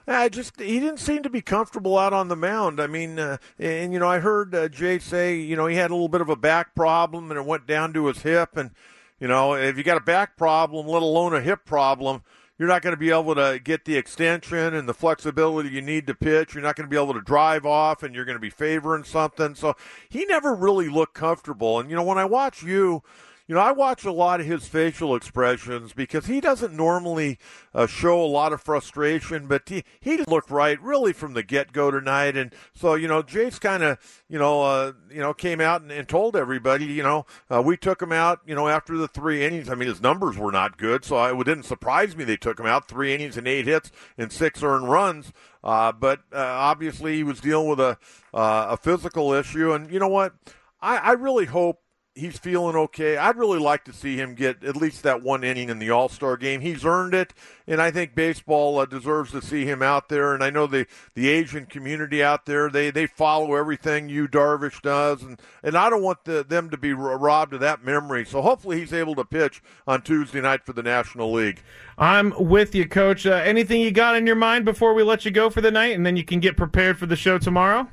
I just he didn't seem to be comfortable out on the mound. I mean, uh, and you know, I heard uh, Jay say, you know, he had a little bit of a back problem and it went down to his hip. And you know, if you got a back problem, let alone a hip problem, you're not going to be able to get the extension and the flexibility you need to pitch. You're not going to be able to drive off, and you're going to be favoring something. So he never really looked comfortable. And you know, when I watch you. You know, I watch a lot of his facial expressions because he doesn't normally uh, show a lot of frustration, but he, he didn't look right really from the get go tonight. And so, you know, Jayce kind of, you know, uh, you know, came out and, and told everybody, you know, uh, we took him out, you know, after the three innings. I mean, his numbers were not good, so it didn't surprise me they took him out three innings and eight hits and six earned runs. Uh, but uh, obviously, he was dealing with a uh, a physical issue, and you know what? I, I really hope he's feeling okay. I'd really like to see him get at least that one inning in the All Star game. He's earned it, and I think baseball uh, deserves to see him out there. And I know the the Asian community out there they they follow everything Yu Darvish does, and and I don't want the, them to be robbed of that memory. So hopefully he's able to pitch on Tuesday night for the National League. I'm with you, coach. Uh, anything you got in your mind before we let you go for the night, and then you can get prepared for the show tomorrow?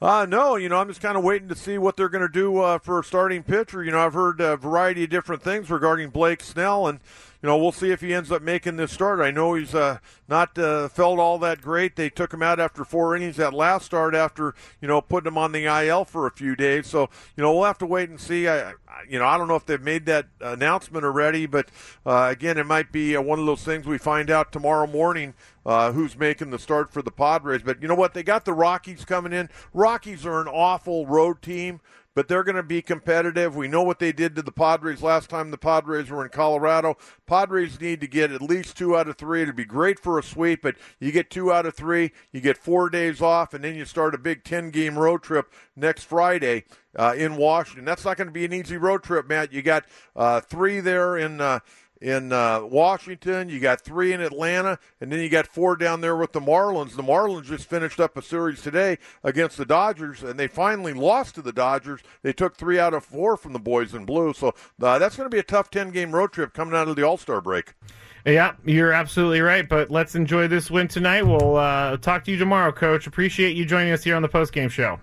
Uh, no, you know, I'm just kind of waiting to see what they're going to do uh, for a starting pitcher. You know, I've heard a variety of different things regarding Blake Snell, and you know, we'll see if he ends up making this start. I know he's uh, not uh, felt all that great. They took him out after four innings that last start after you know putting him on the IL for a few days. So you know, we'll have to wait and see. I, I you know, I don't know if they've made that announcement already, but uh, again, it might be uh, one of those things we find out tomorrow morning. Uh, who's making the start for the Padres? But you know what? They got the Rockies coming in. Rockies are an awful road team but they're going to be competitive. We know what they did to the Padres last time the Padres were in Colorado. Padres need to get at least two out of three. It'd be great for a sweep, but you get two out of three, you get four days off, and then you start a big 10 game road trip next Friday uh, in Washington. That's not going to be an easy road trip, Matt. You got uh, three there in. Uh, in uh, Washington. You got three in Atlanta, and then you got four down there with the Marlins. The Marlins just finished up a series today against the Dodgers, and they finally lost to the Dodgers. They took three out of four from the boys in blue. So uh, that's going to be a tough 10 game road trip coming out of the All Star break. Yeah, you're absolutely right. But let's enjoy this win tonight. We'll uh, talk to you tomorrow, Coach. Appreciate you joining us here on the post game show.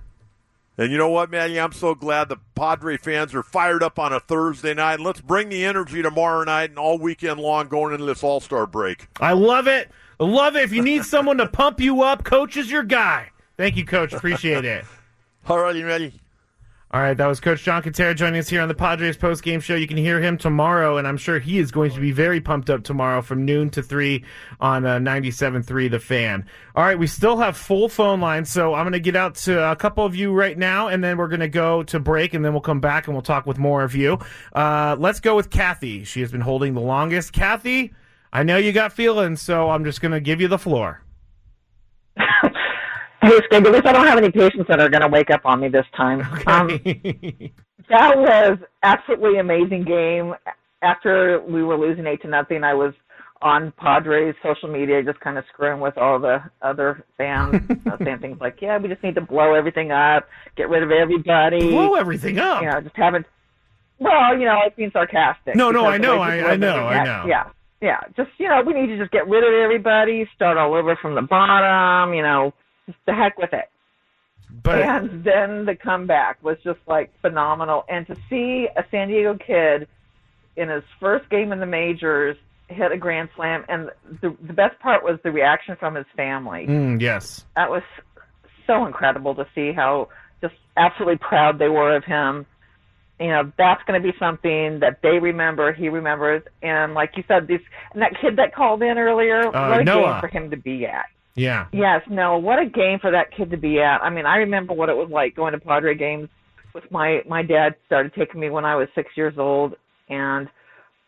And you know what, Manny? I'm so glad the Padre fans are fired up on a Thursday night. Let's bring the energy tomorrow night and all weekend long going into this All Star break. I love it. I love it. If you need someone to pump you up, Coach is your guy. Thank you, Coach. Appreciate it. all righty, ready? All right, that was Coach John Kentera joining us here on the Padres post game show. You can hear him tomorrow, and I'm sure he is going to be very pumped up tomorrow from noon to 3 on uh, 97.3 The Fan. All right, we still have full phone lines, so I'm going to get out to a couple of you right now, and then we're going to go to break, and then we'll come back and we'll talk with more of you. Uh, let's go with Kathy. She has been holding the longest. Kathy, I know you got feelings, so I'm just going to give you the floor. Hey, Skig, at least I don't have any patients that are going to wake up on me this time. Okay. Um, that was absolutely amazing game. After we were losing eight to nothing, I was on Padres social media, just kind of screwing with all the other fans, uh, saying things like, "Yeah, we just need to blow everything up, get rid of everybody, blow everything up." You know, just haven't. Well, you know, I being sarcastic. No, no, I know, I, I know, I know. Yeah, yeah. Just you know, we need to just get rid of everybody, start all over from the bottom. You know, the heck with it. But and then the comeback was just like phenomenal. And to see a San Diego kid in his first game in the majors hit a grand slam, and the the best part was the reaction from his family. Mm, yes. That was so incredible to see how just absolutely proud they were of him. You know, that's going to be something that they remember, he remembers, and like you said, this and that kid that called in earlier, Uh, what a Noah. game for him to be at. Yeah. Yes, no, what a game for that kid to be at. I mean, I remember what it was like going to Padre games with my my dad started taking me when I was 6 years old and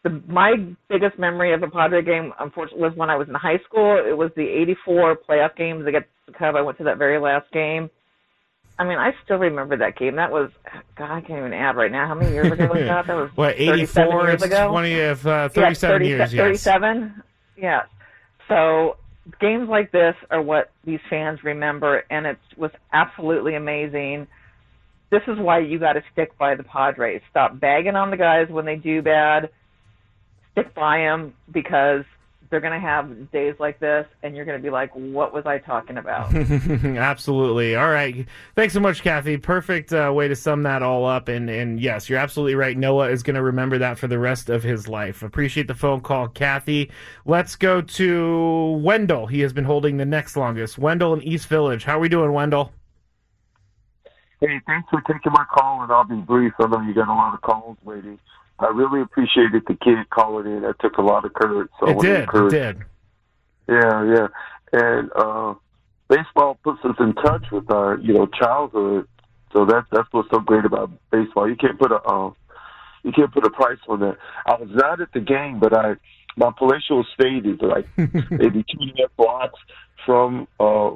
the my biggest memory of a Padre game unfortunately was when I was in high school. It was the 84 playoff games against the Cub. I went to that very last game. I mean, I still remember that game. That was God, I can't even add right now. How many years ago was that? That was What, 37 84? years It's ago. 20 of uh, Yeah, 37 30 years, yes. 37? Yes. So games like this are what these fans remember, and it was absolutely amazing. This is why you got to stick by the Padres. Stop bagging on the guys when they do bad. Stick by them because they're going to have days like this, and you're going to be like, "What was I talking about?" absolutely. All right. Thanks so much, Kathy. Perfect uh, way to sum that all up. And and yes, you're absolutely right. Noah is going to remember that for the rest of his life. Appreciate the phone call, Kathy. Let's go to Wendell. He has been holding the next longest. Wendell in East Village. How are we doing, Wendell? Hey, thanks for taking my call, and I'll be brief. I know you got a lot of calls waiting. I really appreciated the kid calling in. That took a lot of courage. So it did. It did. Yeah, yeah. And uh baseball puts us in touch with our, you know, childhood. So that's that's what's so great about baseball. You can't put a uh, you can't put a price on that. I was not at the game, but I my palatial estate is like maybe two and a half blocks from uh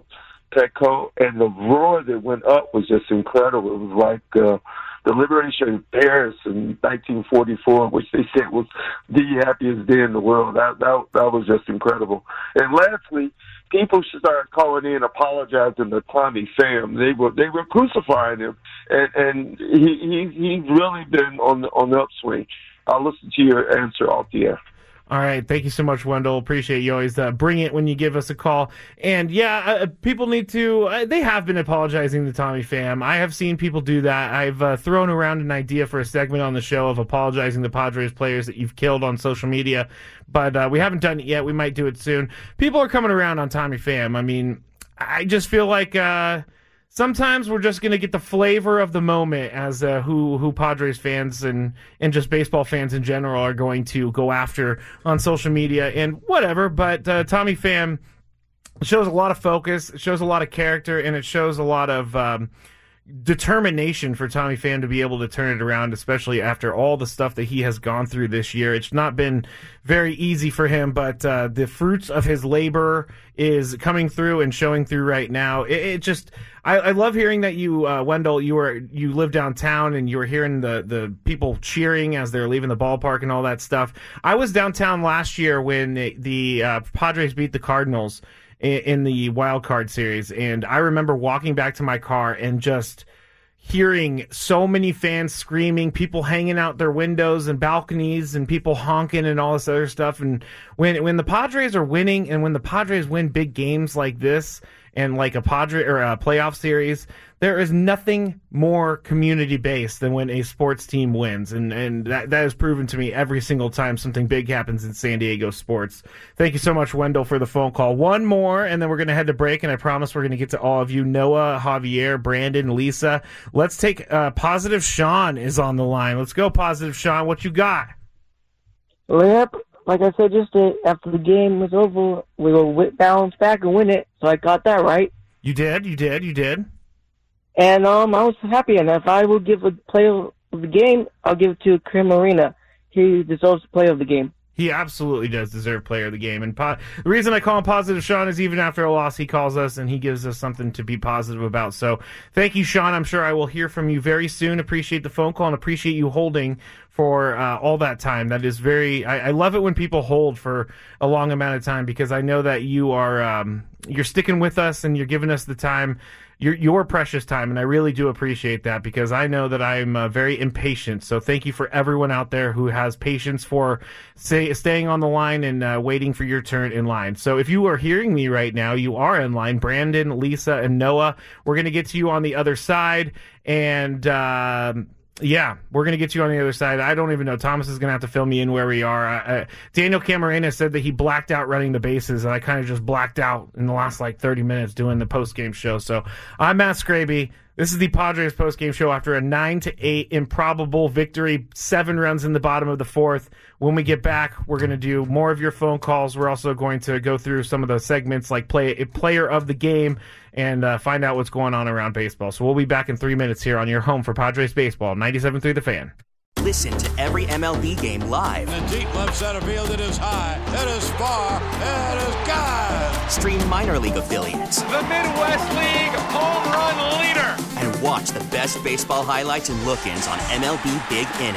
Petco, and the roar that went up was just incredible. It was like uh, the liberation of Paris in 1944, which they said was the happiest day in the world. That that that was just incredible. And lastly, people should start calling in apologizing to Tommy Pham. They were they were crucifying him, and and he he he's really been on the on the upswing. I'll listen to your answer off the air. All right. Thank you so much, Wendell. Appreciate you always uh, bring it when you give us a call. And yeah, uh, people need to, uh, they have been apologizing to Tommy Pham. I have seen people do that. I've uh, thrown around an idea for a segment on the show of apologizing to Padres players that you've killed on social media, but uh, we haven't done it yet. We might do it soon. People are coming around on Tommy Pham. I mean, I just feel like, uh, sometimes we're just going to get the flavor of the moment as uh, who who Padres fans and and just baseball fans in general are going to go after on social media and whatever. But uh, Tommy Pham shows a lot of focus, it shows a lot of character, and it shows a lot of. Um, determination for Tommy Pham to be able to turn it around, especially after all the stuff that he has gone through this year. It's not been very easy for him, but uh, the fruits of his labor is coming through and showing through right now. It, it just, I, I, love hearing that you, uh, Wendell, you were you live downtown and you were hearing the the people cheering as they're leaving the ballpark and all that stuff. I was downtown last year when the, the uh, Padres beat the Cardinals in, the wild card series. And I remember walking back to my car and just hearing so many fans screaming, people hanging out their windows and balconies, and people honking and all this other stuff. And when when the Padres are winning, and when the Padres win big games like this, and like a Padre or a playoff series, there is nothing more community based than when a sports team wins, and and that that is proven to me every single time something big happens in San Diego sports. Thank you so much, Wendell, for the phone call. One more, and then we're gonna head to break, and I promise we're gonna get to all of you. Noah, Javier, Brandon, Lisa. Let's take uh, positive. Sean is on the line. Let's go, positive. Sean, what you got? Yep, like I said, just uh, after the game was over, we will bounce back and win it. So I got that right. You did, you did, you did. And um, I was happy. And if I will give a player of the game, I'll give it to Camarena. He deserves to play of the game. He absolutely does deserve player of the game. And po- the reason I call him positive Sean is even after a loss, he calls us and he gives us something to be positive about. So thank you, Sean. I'm sure I will hear from you very soon. Appreciate the phone call and appreciate you holding for uh, all that time. That is very. I, I, love it when people hold for a long amount of time because I know that you are um, you're sticking with us and you're giving us the time your your precious time, and I really do appreciate that because I know that I'm uh, very impatient. So thank you for everyone out there who has patience for say, staying on the line and uh, waiting for your turn in line. So if you are hearing me right now, you are in line. Brandon, Lisa, and Noah. We're gonna get to you on the other side, and. Yeah, we're going to get you on the other side. I don't even know. Thomas is going to have to fill me in where we are. Daniel Camarena said that he blacked out running the bases, and I kind of just blacked out in the last like 30 minutes doing the post game show. So I'm Matt Skraby. This is the Padres post game show after a nine to eight improbable victory, seven runs in the bottom of the fourth. When we get back, we're going to do more of your phone calls. We're also going to go through some of the segments like play player of the game and uh, find out what's going on around baseball. So we'll be back in three minutes here on your home for Padres baseball, 97.3 The Fan. Listen to every MLB game live. In the deep left center field, it is high, it is far, it is God. Stream minor league affiliates. The Midwest League home run leader. And watch the best baseball highlights and look-ins on MLB Big Inning.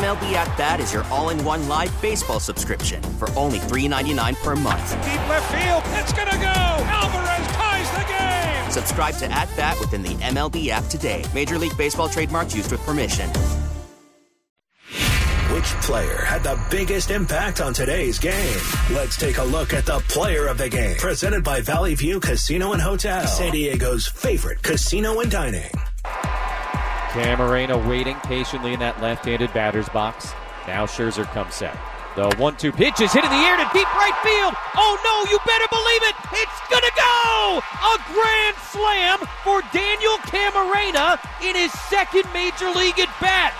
MLB At Bat is your all-in-one live baseball subscription for only $3.99 per month. Deep left field, it's gonna go. Subscribe to At Bat within the MLB app today. Major League Baseball trademarks used with permission. Which player had the biggest impact on today's game? Let's take a look at the player of the game. Presented by Valley View Casino and Hotel, San Diego's favorite casino and dining. Camarena waiting patiently in that left-handed batter's box. Now Scherzer comes set. The one-two pitch is hit in the air to deep right field. Oh no, you better believe it! It's gonna go! A grand slam for Daniel Camarena in his second major league at bat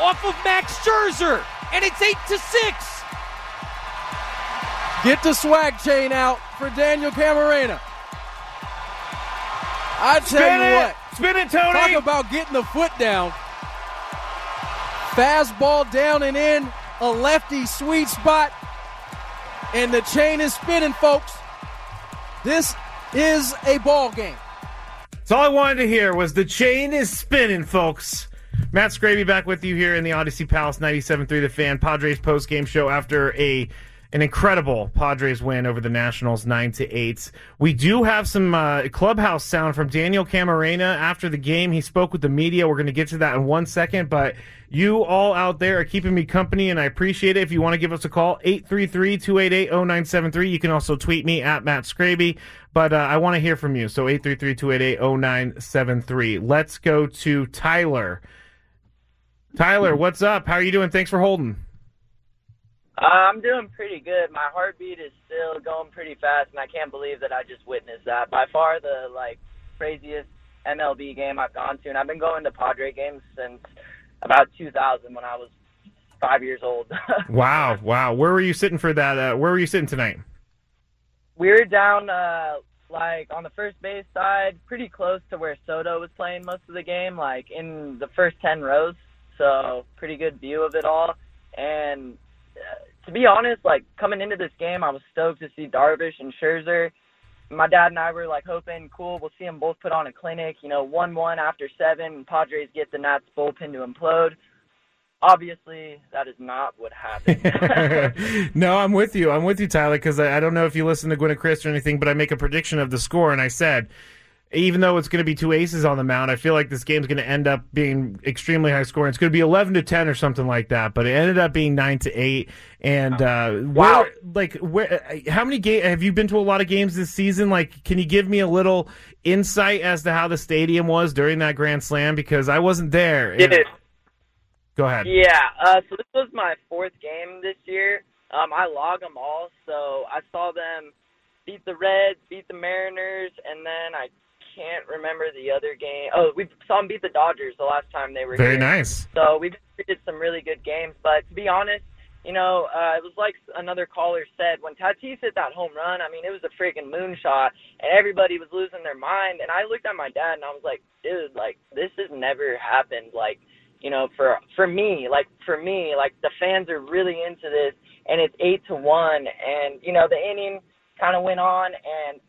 off of Max Scherzer, and it's eight to six. Get the swag chain out for Daniel Camarena. I tell Spin you it. what, spin it, Tony. Talk about getting the foot down. Fastball down and in, a lefty sweet spot, and the chain is spinning, folks. This is a ball game. That's all I wanted to hear was the chain is spinning, folks. Matt Skraby back with you here in the Odyssey Palace 97.3 The Fan Padres post game show after a an incredible Padres win over the Nationals, nine to eight. We do have some uh, clubhouse sound from Daniel Camarena after the game. He spoke with the media. We're going to get to that in one second, but you all out there are keeping me company, and I appreciate it. If you want to give us a call, 833-288-0973. You can also tweet me at Matt Skraby, but uh, I want to hear from you. So 833-288-0973. Let's go to Tyler. Tyler, what's up? How are you doing? Thanks for holding. Uh, I'm doing pretty good. My heartbeat is still going pretty fast, and I can't believe that I just witnessed that. By far the like craziest MLB game I've gone to, and I've been going to Padre games since about 2000 when I was five years old. wow, wow. Where were you sitting for that? Uh, where were you sitting tonight? we were down uh, like on the first base side, pretty close to where Soto was playing most of the game, like in the first 10 rows. So pretty good view of it all. And to be honest, like coming into this game, I was stoked to see Darvish and Scherzer. My dad and I were like hoping, cool, we'll see them both put on a clinic. You know, one-one after seven, Padres get the Nats bullpen to implode. Obviously, that is not what happened. no, I'm with you. I'm with you, Tyler, because I, I don't know if you listen to and Chris or anything, but I make a prediction of the score, and I said, even though it's going to be two aces on the mound, I feel like this game's going to end up being extremely high scoring. It's going to be 11 to 10 or something like that, but it ended up being 9 to 8. And uh, Wow. where, like, where, how many games have you been to a lot of games this season? Like, can you give me a little insight as to how the stadium was during that Grand Slam? Because I wasn't there. Did it? Go ahead. Yeah, uh, so this was my fourth game this year. Um, I log them all, so I saw them beat the Reds, beat the Mariners, and then I can't remember the other game. Oh, we saw them beat the Dodgers the last time they were Very here. nice. So we did some really good games, but to be honest, you know, uh, it was like another caller said when Tatis hit that home run. I mean, it was a freaking moonshot, and everybody was losing their mind. And I looked at my dad and I was like, dude, like this has never happened. Like, you know, for for me, like for me, like the fans are really into this, and it's eight to one, and you know the inning kind of went on, and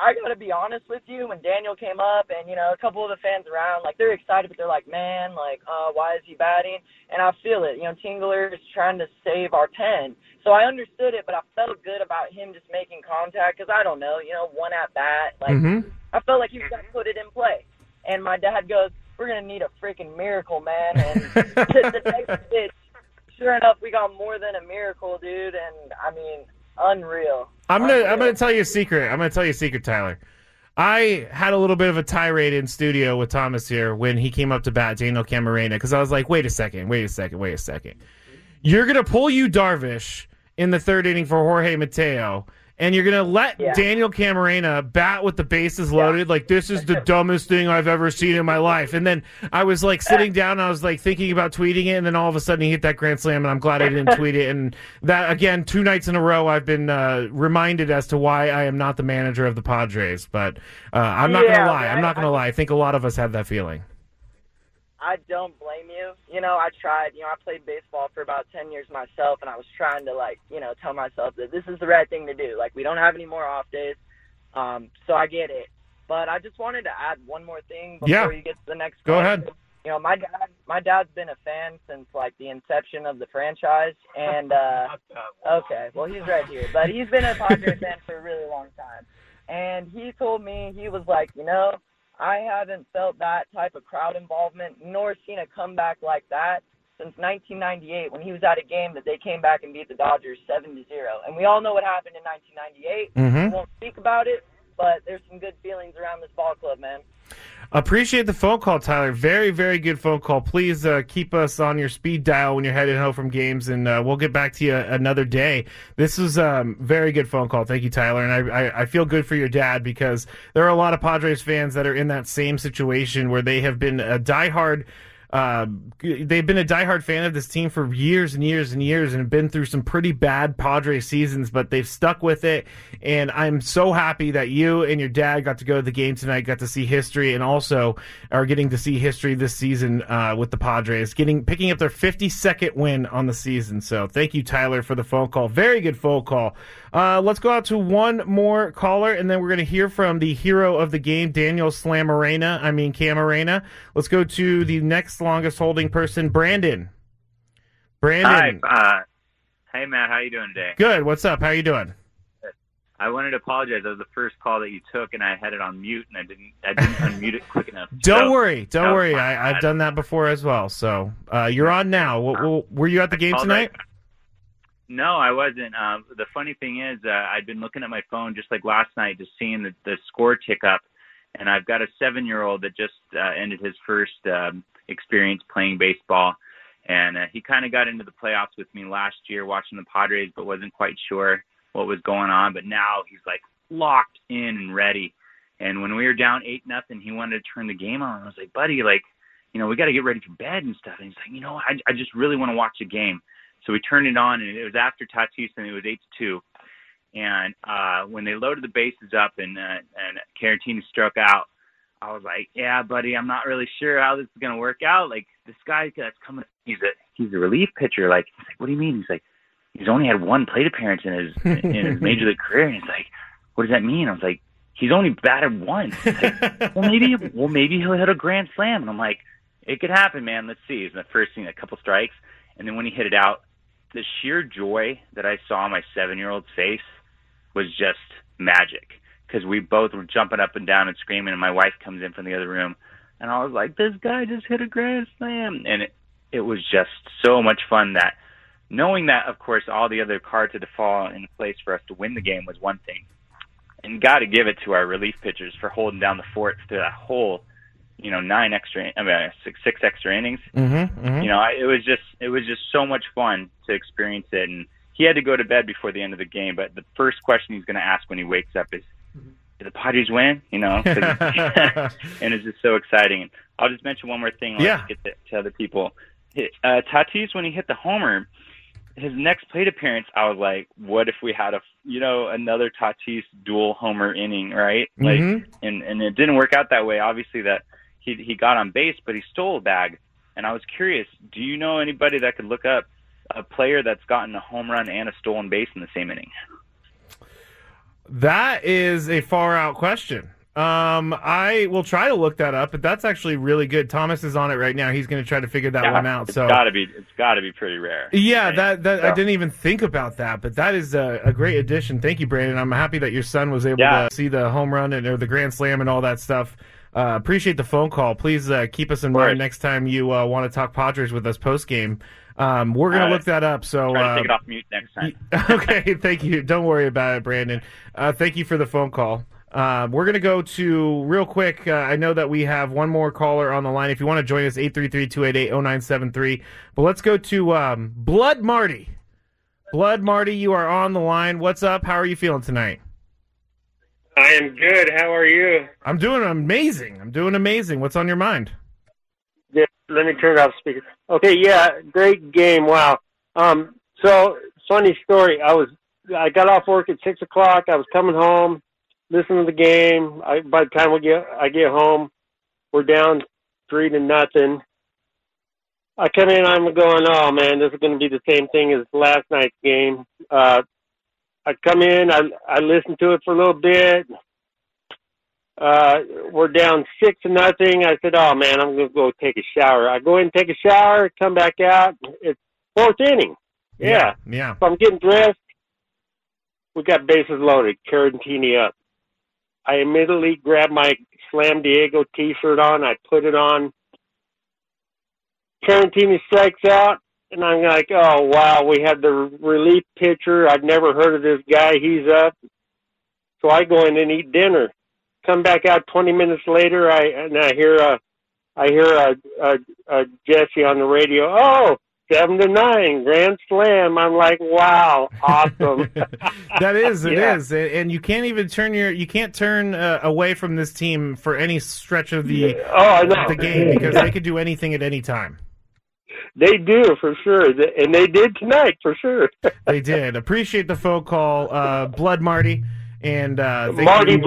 I gotta be honest with you, when Daniel came up, and you know a couple of the fans around, like they're excited, but they're like, man, like, uh, why is he batting? And I feel it. You know, Tingler is trying to save our pen, so I understood it, but I felt good about him just making contact because I don't know, you know, one at bat, like Mhm. I felt like he was gonna put it in play. And my dad goes, "We're gonna need a freaking miracle, man." And the next pitch, sure enough, we got more than a miracle, dude. And I mean, unreal. I'm gonna I'm gonna tell you a secret. I'm gonna tell you a secret, Tyler. I had a little bit of a tirade in studio with Thomas here when he came up to bat Daniel Camarena because I was like, wait a second, wait a second, wait a second. You're gonna pull Yu Darvish in the third inning for Jorge Mateo, and you're gonna let Yeah. Daniel Camarena bat with the bases loaded. Like this is the dumbest thing I've ever seen in my life. And then I was like sitting down, I was like thinking about tweeting it, and then all of a sudden he hit that grand slam, and I'm glad I didn't tweet it. And that again, two nights in a row, I've been uh, reminded as to why I am not the manager of the Padres. But uh, I'm not Yeah, gonna lie. I'm not gonna lie. I think a lot of us have that feeling. I don't blame you. You know, I tried. You know, I played baseball for about ten years myself, and I was trying to like, you know, tell myself that this is the right thing to do. Like, we don't have any more off days, um, so I get it. But I just wanted to add one more thing before Yeah. you get to the next. Go question. ahead. You know, my dad, my dad's been a fan since like the inception of the franchise, and uh, okay, well he's right here, but he's been a Padres fan for a really long time, and he told me he was like, you know, I haven't felt that type of crowd involvement nor seen a comeback like that since 1998 when he was at a game that they came back and beat the Dodgers 7 to 0. And we all know what happened in 1998. Mm-hmm. We won't speak about it, but there's some good feelings around this ball club, man. Appreciate the phone call, Tyler. Very, very good phone call. Please uh, keep us on your speed dial when you're heading home from games, and uh, we'll get back to you another day. This was um, very good phone call. Thank you, Tyler. And I, I, I feel good for your dad because there are a lot of Padres fans that are in that same situation where they have been a diehard. Uh, they've been a diehard fan of this team for years and years and years and have been through some pretty bad Padres seasons, but they've stuck with it. And I'm so happy that you and your dad got to go to the game tonight, got to see history, and also are getting to see history this season uh, with the Padres, getting picking up their 52nd win on the season. So thank you, Tyler, for the phone call. Very good phone call. Uh, let's go out to one more caller, and then we're going to hear from the hero of the game, Daniel Slamarena. I mean Camarena. Let's go to the next longest holding person, Brandon. Brandon. Hi, uh, Hey Matt, how you doing today? Good. What's up? How you doing? I wanted to apologize. That was the first call that you took, and I had it on mute, and I didn't. I didn't unmute it quick enough. Don't So, worry. Don't was worry. I, I've done that before as well. So uh, you're on now. Were you at the game tonight? No, I wasn't. Um, the funny thing is, uh, I'd been looking at my phone just like last night, just seeing the, the score tick up, and I've got a seven-year-old that just uh, ended his first um, experience playing baseball, and uh, he kind of got into the playoffs with me last year, watching the Padres, but wasn't quite sure what was going on. But now he's like locked in and ready. And when we were down eight nothing, he wanted to turn the game on. I was like, buddy, like, you know, we got to get ready for bed and stuff. And he's like, you know, I, I just really want to watch a game. So we turned it on, and it was after Tatis, and it was eight to two. And uh, when they loaded the bases up and uh, and Caratini struck out, I was like, yeah, buddy, I'm not really sure how this is gonna work out. Like this guy that's coming, he's a he's a relief pitcher. Like he's like, what do you mean? He's like, he's only had one plate appearance in his in his major league career, and he's like, what does that mean? I was like, he's only batted once. He's like, well, maybe well maybe he'll hit a grand slam, and I'm like, it could happen, man. Let's see. It's the first thing, a couple strikes, and then when he hit it out, the sheer joy that I saw on my seven year old's face was just magic because we both were jumping up and down and screaming, and my wife comes in from the other room, and I was like, "This guy just hit a grand slam," and it it was just so much fun that knowing that, of course, all the other cards had to fall in place for us to win the game was one thing, and got to give it to our relief pitchers for holding down the fort through that whole, you know, nine extra, I mean, six six extra innings. Mm-hmm, mm-hmm. You know, I, it was just it was just so much fun to experience it, and he had to go to bed before the end of the game. But the first question he's going to ask when he wakes up is, "Did the Padres win?" You know, and it's just so exciting. I'll just mention one more thing. I'll Yeah. get to, to other people. Uh, Tatis, when he hit the homer, his next plate appearance, I was like, "What if we had a, you know, another Tatis dual homer inning, right?" Like, Mhm. and and it didn't work out that way. Obviously, that he he got on base, but he stole a bag. And I was curious, do you know anybody that could look up a player that's gotten a home run and a stolen base in the same inning? That is a far out question. Um, I will try to look that up, but that's actually really good. Thomas is on it right now. He's going to try to figure that Yeah, one out. It's So gotta be it's gotta be pretty rare. Yeah, that that I didn't even think about that, but that is a, a great addition. Thank you, Brandon. I'm happy that your son was able Yeah. to see the home run and or the grand slam and all that stuff. Uh, appreciate the phone call. Please uh, keep us in mind next time you uh, want to talk Padres with us post game. Um, we're gonna All right. look that up. So Try to uh, take it off mute next time. okay, thank you. Don't worry about it, Brandon. Uh, thank you for the phone call. Uh, we're going to go to real quick. Uh, I know that we have one more caller on the line. If you want to join us, 833-288-0973. But let's go to um, Blood Marty. Blood Marty, you are on the line. What's up? How are you feeling tonight? I am good. How are you? I'm doing amazing. I'm doing amazing. What's on your mind? Yeah, let me turn off speaker. Okay, yeah, great game. Wow. Um, so funny story. I was I got off work at six o'clock. I was coming home, listening to the game. I, by the time we get I get home, we're down three to nothing. I come in. I'm going. Oh man, this is going to be the same thing as last night's game. Uh, I come in. I I listen to it for a little bit. Uh, we're down six to nothing. I said, "Oh man, I'm gonna go take a shower." I go in, and take a shower, come back out. It's fourth inning. Yeah. Yeah. So I'm getting dressed. We got bases loaded. Carantini up. I immediately grabbed my Slam Diego T-shirt on. I put it on. Carantini strikes out, and I'm like, "Oh wow, we had the relief pitcher. I've never heard of this guy. He's up." So I go in and eat dinner. Come back out 20 minutes later, I and I hear a, I hear a, a, a Jesse on the radio. Oh, seven to nine, grand slam. I'm like, wow, awesome. that is, it is, Yeah. and and you can't even turn your, you can't turn uh, away from this team for any stretch of the Oh, know. the game because they could do anything at any time. they do for sure, and they did tonight for sure. They did. Appreciate the phone call, uh, Blood Marty, and uh, Marty you-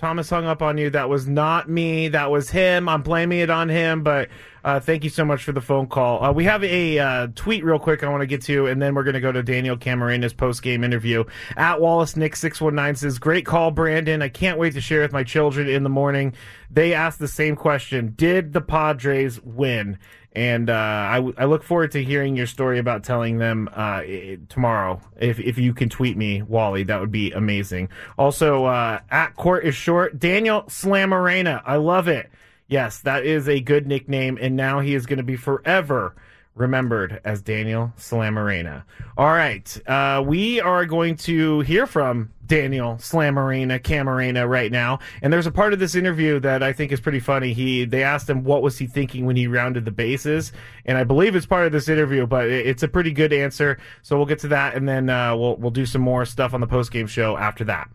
Thomas hung up on you. That was not me. That was him. I'm blaming it on him. But Uh, thank you so much for the phone call. Uh, we have a uh, tweet real quick I want to get to, and then we're going to go to Daniel Camarena's post game interview. At Wallace Nick six one nine says, "Great call, Brandon. I can't wait to share with my children in the morning." They asked the same question: Did the Padres win? And uh, I, I look forward to hearing your story about telling them uh, tomorrow. If if you can tweet me, Wally, that would be amazing. Also, uh, at court is short. Daniel Slamarena, I love it. Yes, that is a good nickname, and now he is going to be forever remembered as Daniel Slamarena. All right, uh, we are going to hear from Daniel Slamarena Camarena right now, and there's a part of this interview that I think is pretty funny. He they asked him what was he thinking when he rounded the bases, and I believe it's part of this interview, but it's a pretty good answer. So we'll get to that, and then uh, we'll we'll do some more stuff on the post game show after that.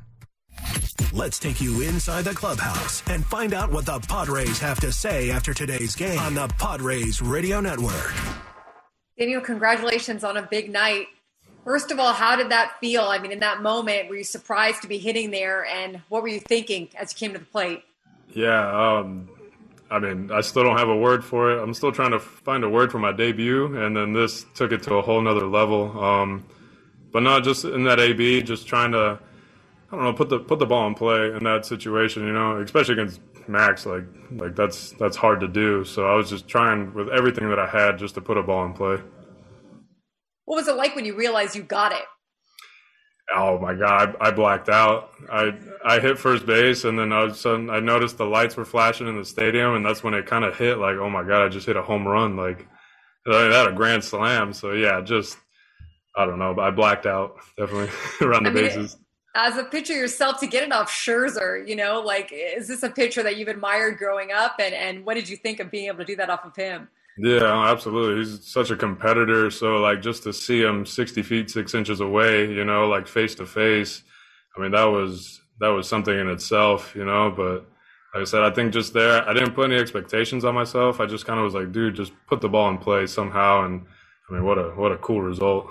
Let's take you inside the clubhouse and find out what the Padres have to say after today's game on the Padres Radio Network. Daniel, congratulations on a big night. First of all, how did that feel? I mean, in that moment, were you surprised to be hitting there? And what were you thinking as you came to the plate? Yeah, um, I mean, I still don't have a word for it. I'm still trying to find a word for my debut, and then this took it to a whole nother level. Um, but not just in that AB, just trying to I don't know, put the put the ball in play in that situation, you know, especially against Max, like like that's that's hard to do. So I was just trying with everything that I had just to put a ball in play. What was it like when you realized you got it? Oh my god, I, I blacked out. I I hit first base and then all of a sudden I noticed the lights were flashing in the stadium and that's when it kind of hit like, oh my god, I just hit a home run like I had a grand slam. So yeah, just I don't know, but I blacked out definitely around the I mean, bases as a pitcher yourself to get it off Scherzer, you know, like is this a pitcher that you've admired growing up and and what did you think of being able to do that off of him? Yeah, absolutely. He's such a competitor. So like just to see him 60 feet, six inches away, you know, like face to face. I mean, that was, that was something in itself, you know, but like I said, I think just there, I didn't put any expectations on myself. I just kind of was like, dude, just put the ball in play somehow. And I mean, what a, what a cool result.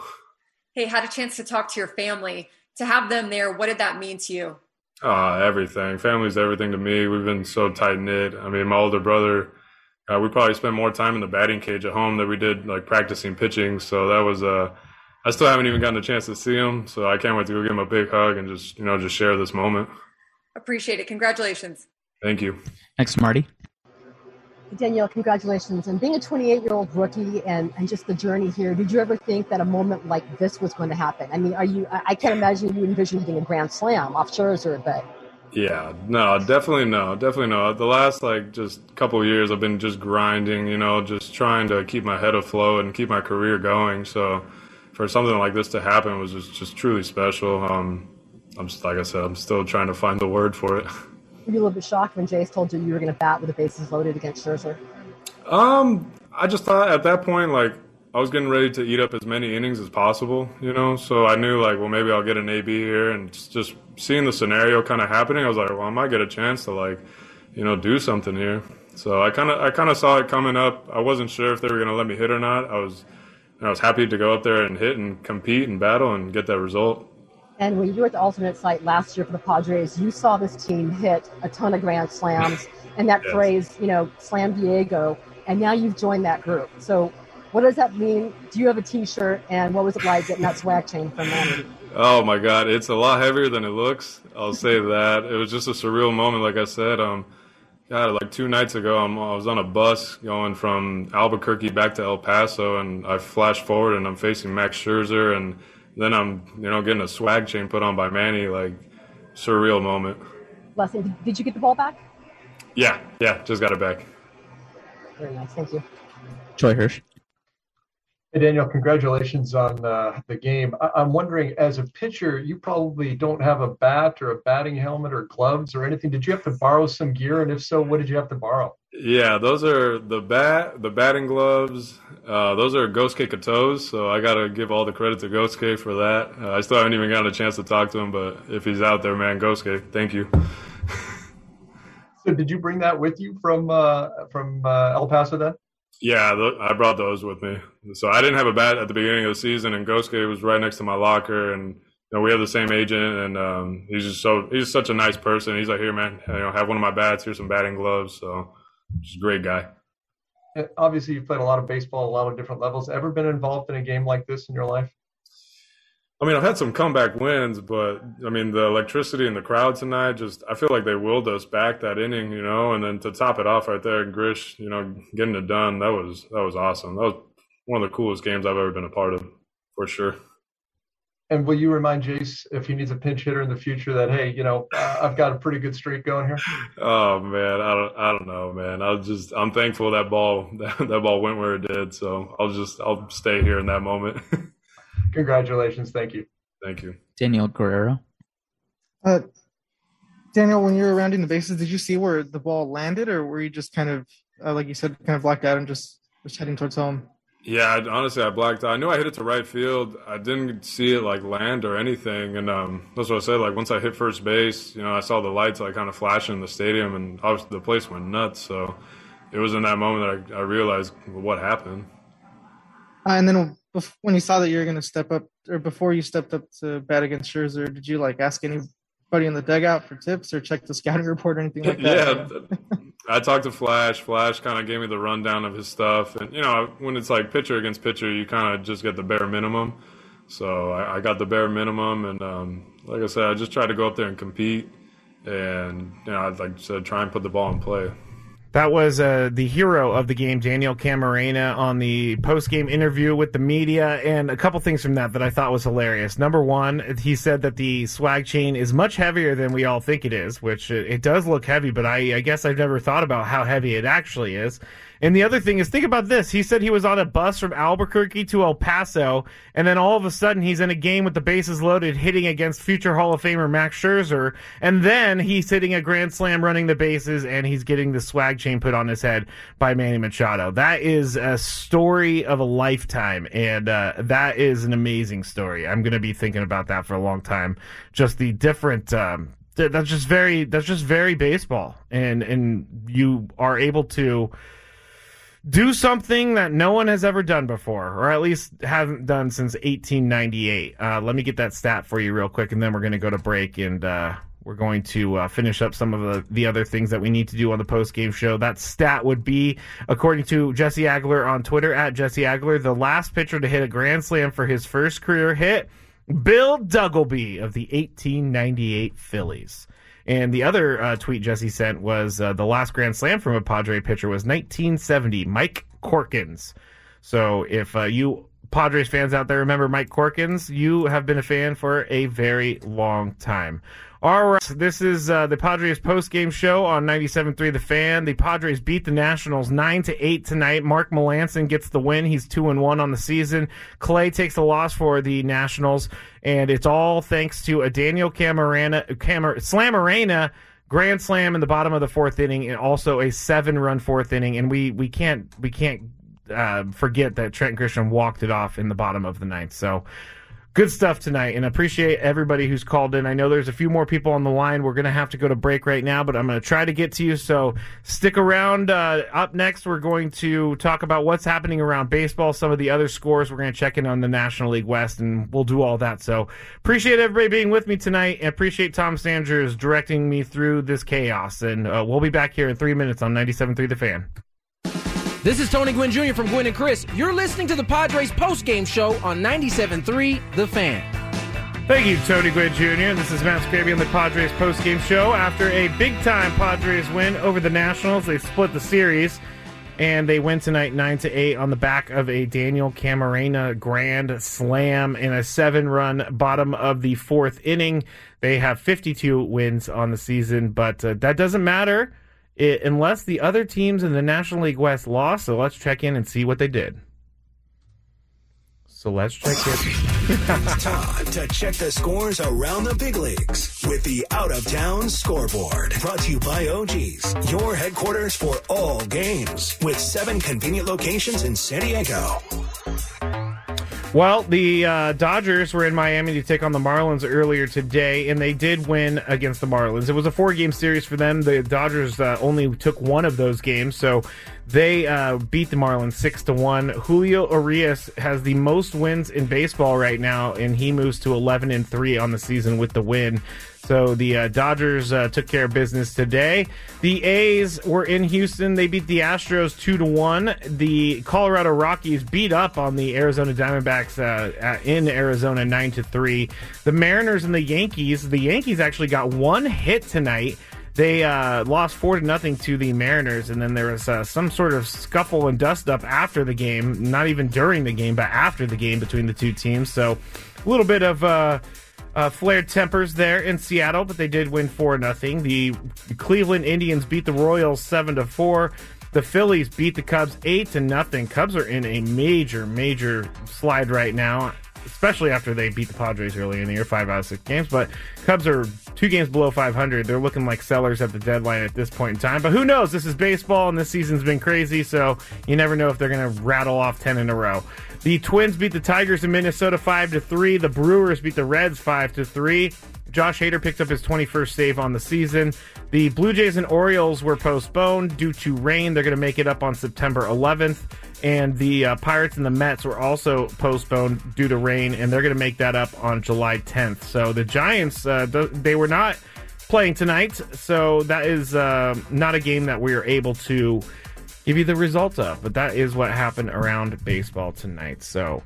Hey, had a chance to talk to your family to have them there, what did that mean to you? Uh, everything. Family's everything to me. We've been so tight knit. I mean, my older brother, uh, we probably spent more time in the batting cage at home than we did like practicing pitching. So that was uh, I still haven't even gotten a chance to see him. So I can't wait to go give him a big hug and just you know just share this moment. Appreciate it. Congratulations. Thank you. Thanks, Marty. Danielle, congratulations. And being a 28 year old rookie and, and just the journey here, did you ever think that a moment like this was going to happen? I mean, are you, I can't imagine you envision hitting a grand slam off Scherzer, but. Yeah, no, definitely no, definitely no. The last like just couple years, I've been just grinding, you know, just trying to keep my head afloat and keep my career going. So, for something like this to happen was just, just truly special. Um, I'm just, like I said, I'm still trying to find the word for it. Were you a little bit shocked when Jayce told you you were going to bat with the bases loaded against Scherzer? Um, I just thought at that point, like, I was getting ready to eat up as many innings as possible, you know. So I knew, like, well, maybe I'll get an AB here, and just seeing the scenario kind of happening, I was like, well, I might get a chance to, like, you know, do something here. So I kind of, I kind of saw it coming up. I wasn't sure if they were going to let me hit or not. I was, I was happy to go up there and hit and compete and battle and get that result. And when you were at the alternate site last year for the Padres, you saw this team hit a ton of grand slams and that yes. phrase, you know, slam Diego, and now you've joined that group. So what does that mean? Do you have a t-shirt and what was it like getting that swag chain from them? Oh my God, it's a lot heavier than it looks. I'll say that. It was just a surreal moment. Like I said, um, God, like two nights ago, I'm, i was on a bus going from Albuquerque back to El Paso, and I flashed forward and I'm facing Max Scherzer, and then I'm, you know, getting a swag chain put on by Manny, like surreal moment. Blessing, did you get the ball back? Yeah, yeah, just got it back. Very nice, thank you. Troy Hirsch. Hey Daniel, congratulations on uh, the game. I- am wondering, as a pitcher, you probably don't have a bat or a batting helmet or gloves or anything. Did you have to borrow some gear, and if so, what did you have to borrow? Yeah, those are the bat, the batting gloves. Uh, those are Gosuke Katoh's, so I gotta give all the credit to Gosuke for that. Uh, I still haven't even gotten a chance to talk to him, but if he's out there, man, Gosuke, thank you. so, did you bring that with you from uh, from uh, El Paso then? Yeah, I brought those with me. So I didn't have a bat at the beginning of the season, and Gosuke was right next to my locker, and you know, we have the same agent, and um, he's just so he's such a nice person. He's like, here, man, you know, have one of my bats. Here's some batting gloves. So, just a great guy. obviously you've played a lot of baseball, a lot of different levels. Ever been involved in a game like this in your life? I mean, I've had some comeback wins, but I mean, the electricity in the crowd tonight just, I feel like they willed us back that inning, you know, and then to top it off right there, Grish, you know, getting it done, that was, that was awesome. That was one of the coolest games I've ever been a part of, for sure. And will you remind Jayce if he needs a pinch hitter in the future that hey, you know, I've got a pretty good streak going here? Oh man, I don't, I don't know, man. I just, I'm thankful that ball, that, that ball went where it did. So I'll just, I'll stay here in that moment. Congratulations, thank you. Thank you, Daniel Guerrero. Uh, Daniel, when you were rounding the bases, did you see where the ball landed, or were you just kind of, uh, like you said, kind of blacked out and just just heading towards home? Yeah, I, honestly, I blacked out. I knew I hit it to right field. I didn't see it like land or anything, and um, that's what I said. Like once I hit first base, you know, I saw the lights like kind of flashing in the stadium, and obviously the place went nuts. So it was in that moment that I, I realized what happened. Uh, and then when you saw that you were going to step up, or before you stepped up to bat against Scherzer, did you like ask anybody in the dugout for tips or check the scouting report or anything like that? yeah, I talked to Flash. Flash kind of gave me the rundown of his stuff, and you know, when it's like pitcher against pitcher, you kind of just get the bare minimum. So I, I got the bare minimum, and um, like I said, I just tried to go up there and compete, and you know, I like I said, try and put the ball in play. That was uh, the hero of the game, Daniel Camarena, on the post-game interview with the media, and a couple things from that that I thought was hilarious. Number one, he said that the swag chain is much heavier than we all think it is, which it, it does look heavy, but I, I guess I've never thought about how heavy it actually is. And the other thing is, think about this. He said he was on a bus from Albuquerque to El Paso, and then all of a sudden he's in a game with the bases loaded, hitting against future Hall of Famer Max Scherzer, and then he's hitting a grand slam running the bases, and he's getting the swag chain put on his head by Manny Machado. That is a story of a lifetime, and uh, that is an amazing story. I'm going to be thinking about that for a long time. Just the different. Um, that's just very. That's just very baseball, and and you are able to do something that no one has ever done before, or at least hasn't done since 1898. Uh, let me get that stat for you real quick, and then we're going to go to break and uh, we're going to uh, finish up some of the, the other things that we need to do on the post game show. That stat would be, according to Jesse Agler on Twitter at Jesse Agler, the last pitcher to hit a grand slam for his first career hit, Bill Duggleby of the 1898 Phillies. And the other uh, tweet Jesse sent was uh, the last Grand Slam from a Padre pitcher was 1970, Mike Corkins. So if uh, you Padres fans out there remember Mike Corkins, you have been a fan for a very long time. All right, this is uh, the Padres post-game show on 97.3 The Fan. The Padres beat the Nationals 9 to 8 tonight. Mark Melancon gets the win. He's 2 and 1 on the season. Clay takes the loss for the Nationals, and it's all thanks to a Daniel Camarena, Camar, grand slam in the bottom of the fourth inning, and also a seven-run fourth inning. And we we can't we can't uh, forget that Trent Grisham walked it off in the bottom of the ninth. So good stuff tonight and appreciate everybody who's called in. I know there's a few more people on the line. We're going to have to go to break right now, but I'm going to try to get to you. So stick around. Uh, up next, we're going to talk about what's happening around baseball, some of the other scores. We're going to check in on the National League West and we'll do all that. So appreciate everybody being with me tonight and appreciate Tom Sanders directing me through this chaos. And uh, we'll be back here in three minutes on 97.3 The Fan. This is Tony Gwynn Jr. from Gwynn and Chris. You're listening to the Padres post-game show on 97.3 The Fan. Thank you, Tony Gwynn Jr. This is Matt Skraby on the Padres post-game show. After a big-time Padres win over the Nationals, they split the series, and they win tonight 9 to 8 on the back of a Daniel Camarena grand slam in a seven-run bottom of the fourth inning. They have 52 wins on the season, but uh, that doesn't matter it, unless the other teams in the National League West lost. So let's check in and see what they did. So let's check it. it's time to check the scores around the big leagues with the Out of Town Scoreboard. Brought to you by OG's, your headquarters for all games, with seven convenient locations in San Diego. Well, the uh, Dodgers were in Miami to take on the Marlins earlier today, and they did win against the Marlins. It was a four-game series for them. The Dodgers uh, only took one of those games, so they uh, beat the Marlins six to one. Julio Urias has the most wins in baseball right now, and he moves to eleven and three on the season with the win. So the uh, Dodgers uh, took care of business today. The A's were in Houston. They beat the Astros two to one. The Colorado Rockies beat up on the Arizona Diamondbacks uh, in Arizona nine to three. The Mariners and the Yankees. The Yankees actually got one hit tonight. They uh, lost four to nothing to the Mariners, and then there was uh, some sort of scuffle and dust up after the game. Not even during the game, but after the game between the two teams. So a little bit of uh, flared tempers there in Seattle, but they did win four nothing. The Cleveland Indians beat the Royals seven to four. The Phillies beat the Cubs eight to nothing. Cubs are in a major, major slide right now especially after they beat the Padres early in the year, five out of six games. But Cubs are two games below 500. They're looking like sellers at the deadline at this point in time. But who knows? This is baseball, and this season's been crazy, so you never know if they're going to rattle off 10 in a row. The Twins beat the Tigers in Minnesota 5 to 3. The Brewers beat the Reds 5 to 3. Josh Hader picked up his 21st save on the season. The Blue Jays and Orioles were postponed due to rain. They're going to make it up on September 11th and the uh, Pirates and the Mets were also postponed due to rain, and they're going to make that up on July 10th. So the Giants, uh, th- they were not playing tonight, so that is uh, not a game that we are able to give you the result of. But that is what happened around baseball tonight. So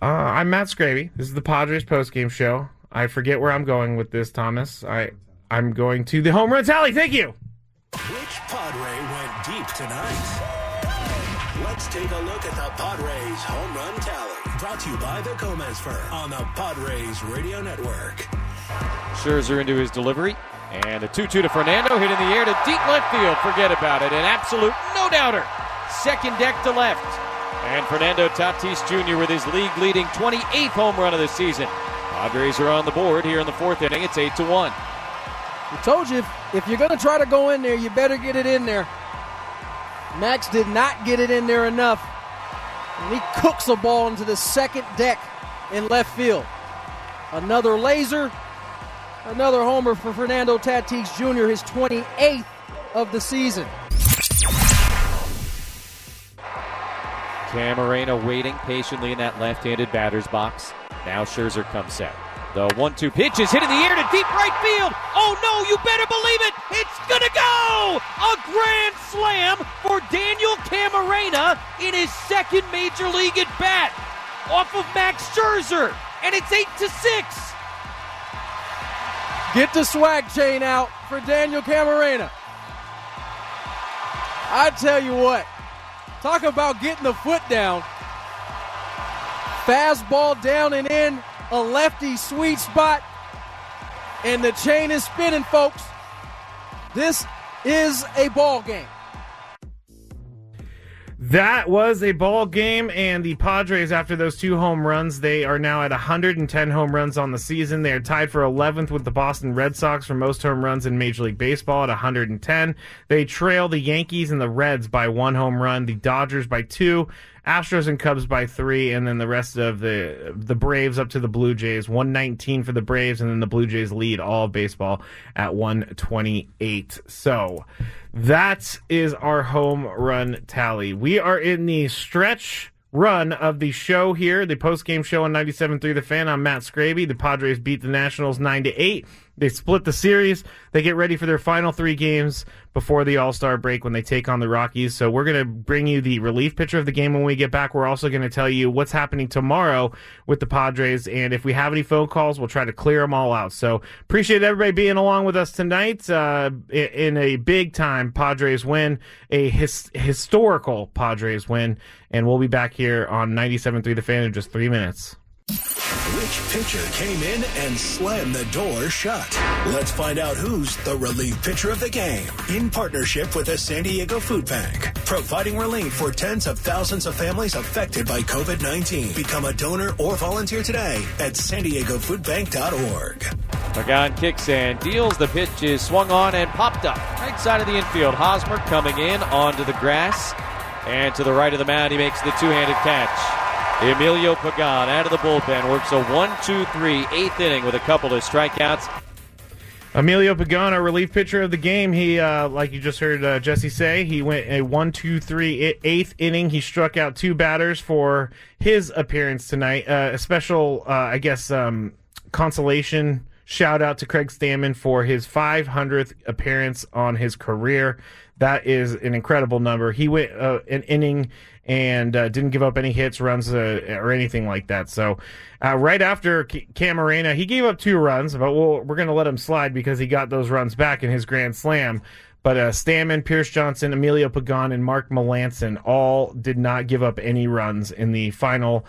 uh, I'm Matt Skraby. This is the Padres postgame show. I forget where I'm going with this, Thomas. I I'm going to the home run tally. Thank you. Which Padre went deep tonight? Let's take a look at the Padres home run tally. Brought to you by the Gomez Firm on the Padres Radio Network. Scherzer into his delivery. And a 2 2 to Fernando, hit in the air to deep left field. Forget about it. An absolute no doubter. Second deck to left. And Fernando Tatis Jr. with his league leading 28th home run of the season. Padres are on the board here in the fourth inning. It's 8 to 1. We told you if, if you're going to try to go in there, you better get it in there. Max did not get it in there enough. And he cooks a ball into the second deck in left field. Another laser, another homer for Fernando Tatis Jr., his 28th of the season. Camarena waiting patiently in that left handed batter's box. Now Scherzer comes set. The one two pitch is hit in the air to deep right field. Oh no, you better believe it. It's to go. A grand slam for Daniel Camarena in his second major league at bat off of Max Scherzer. And it's 8 to 6. Get the swag chain out for Daniel Camarena. I tell you what, talk about getting the foot down. Fastball down and in a lefty sweet spot, and the chain is spinning, folks. This is a ball game. That was a ball game, and the Padres, after those two home runs, they are now at 110 home runs on the season. They are tied for 11th with the Boston Red Sox for most home runs in Major League Baseball at 110. They trail the Yankees and the Reds by one home run, the Dodgers by two, Astros and Cubs by three, and then the rest of the the Braves up to the Blue Jays. 119 for the Braves, and then the Blue Jays lead all baseball at 128. So that is our home run tally. We are in the stretch run of the show here, the post game show on 97.3 The Fan. I'm Matt Skraby. The Padres beat the Nationals 9 to 8. They split the series. They get ready for their final three games before the All Star break when they take on the Rockies. So we're going to bring you the relief pitcher of the game when we get back. We're also going to tell you what's happening tomorrow with the Padres. And if we have any phone calls, we'll try to clear them all out. So appreciate everybody being along with us tonight uh, in a big time Padres win, a his- historical Padres win. And we'll be back here on 97.3 The Fan in just three minutes. Which pitcher came in and slammed the door shut? Let's find out who's the relief pitcher of the game in partnership with the San Diego Food Bank, providing relief for tens of thousands of families affected by COVID 19. Become a donor or volunteer today at san diegofoodbank.org. Pagan kicks and deals. The pitch is swung on and popped up. Right side of the infield. Hosmer coming in onto the grass. And to the right of the mound, he makes the two handed catch. Emilio Pagan out of the bullpen works a 1 2 3 eighth inning with a couple of strikeouts. Emilio Pagan, our relief pitcher of the game, he, uh, like you just heard uh, Jesse say, he went a 1 2 3 eighth inning. He struck out two batters for his appearance tonight. Uh, a special, uh, I guess, um, consolation shout out to Craig Stammen for his 500th appearance on his career. That is an incredible number. He went uh, an inning and uh, didn't give up any hits, runs, uh, or anything like that. So, uh, right after Camarena, he gave up two runs, but we'll, we're going to let him slide because he got those runs back in his grand slam. But uh, Stammen, Pierce Johnson, Emilio Pagan, and Mark Melancon all did not give up any runs in the final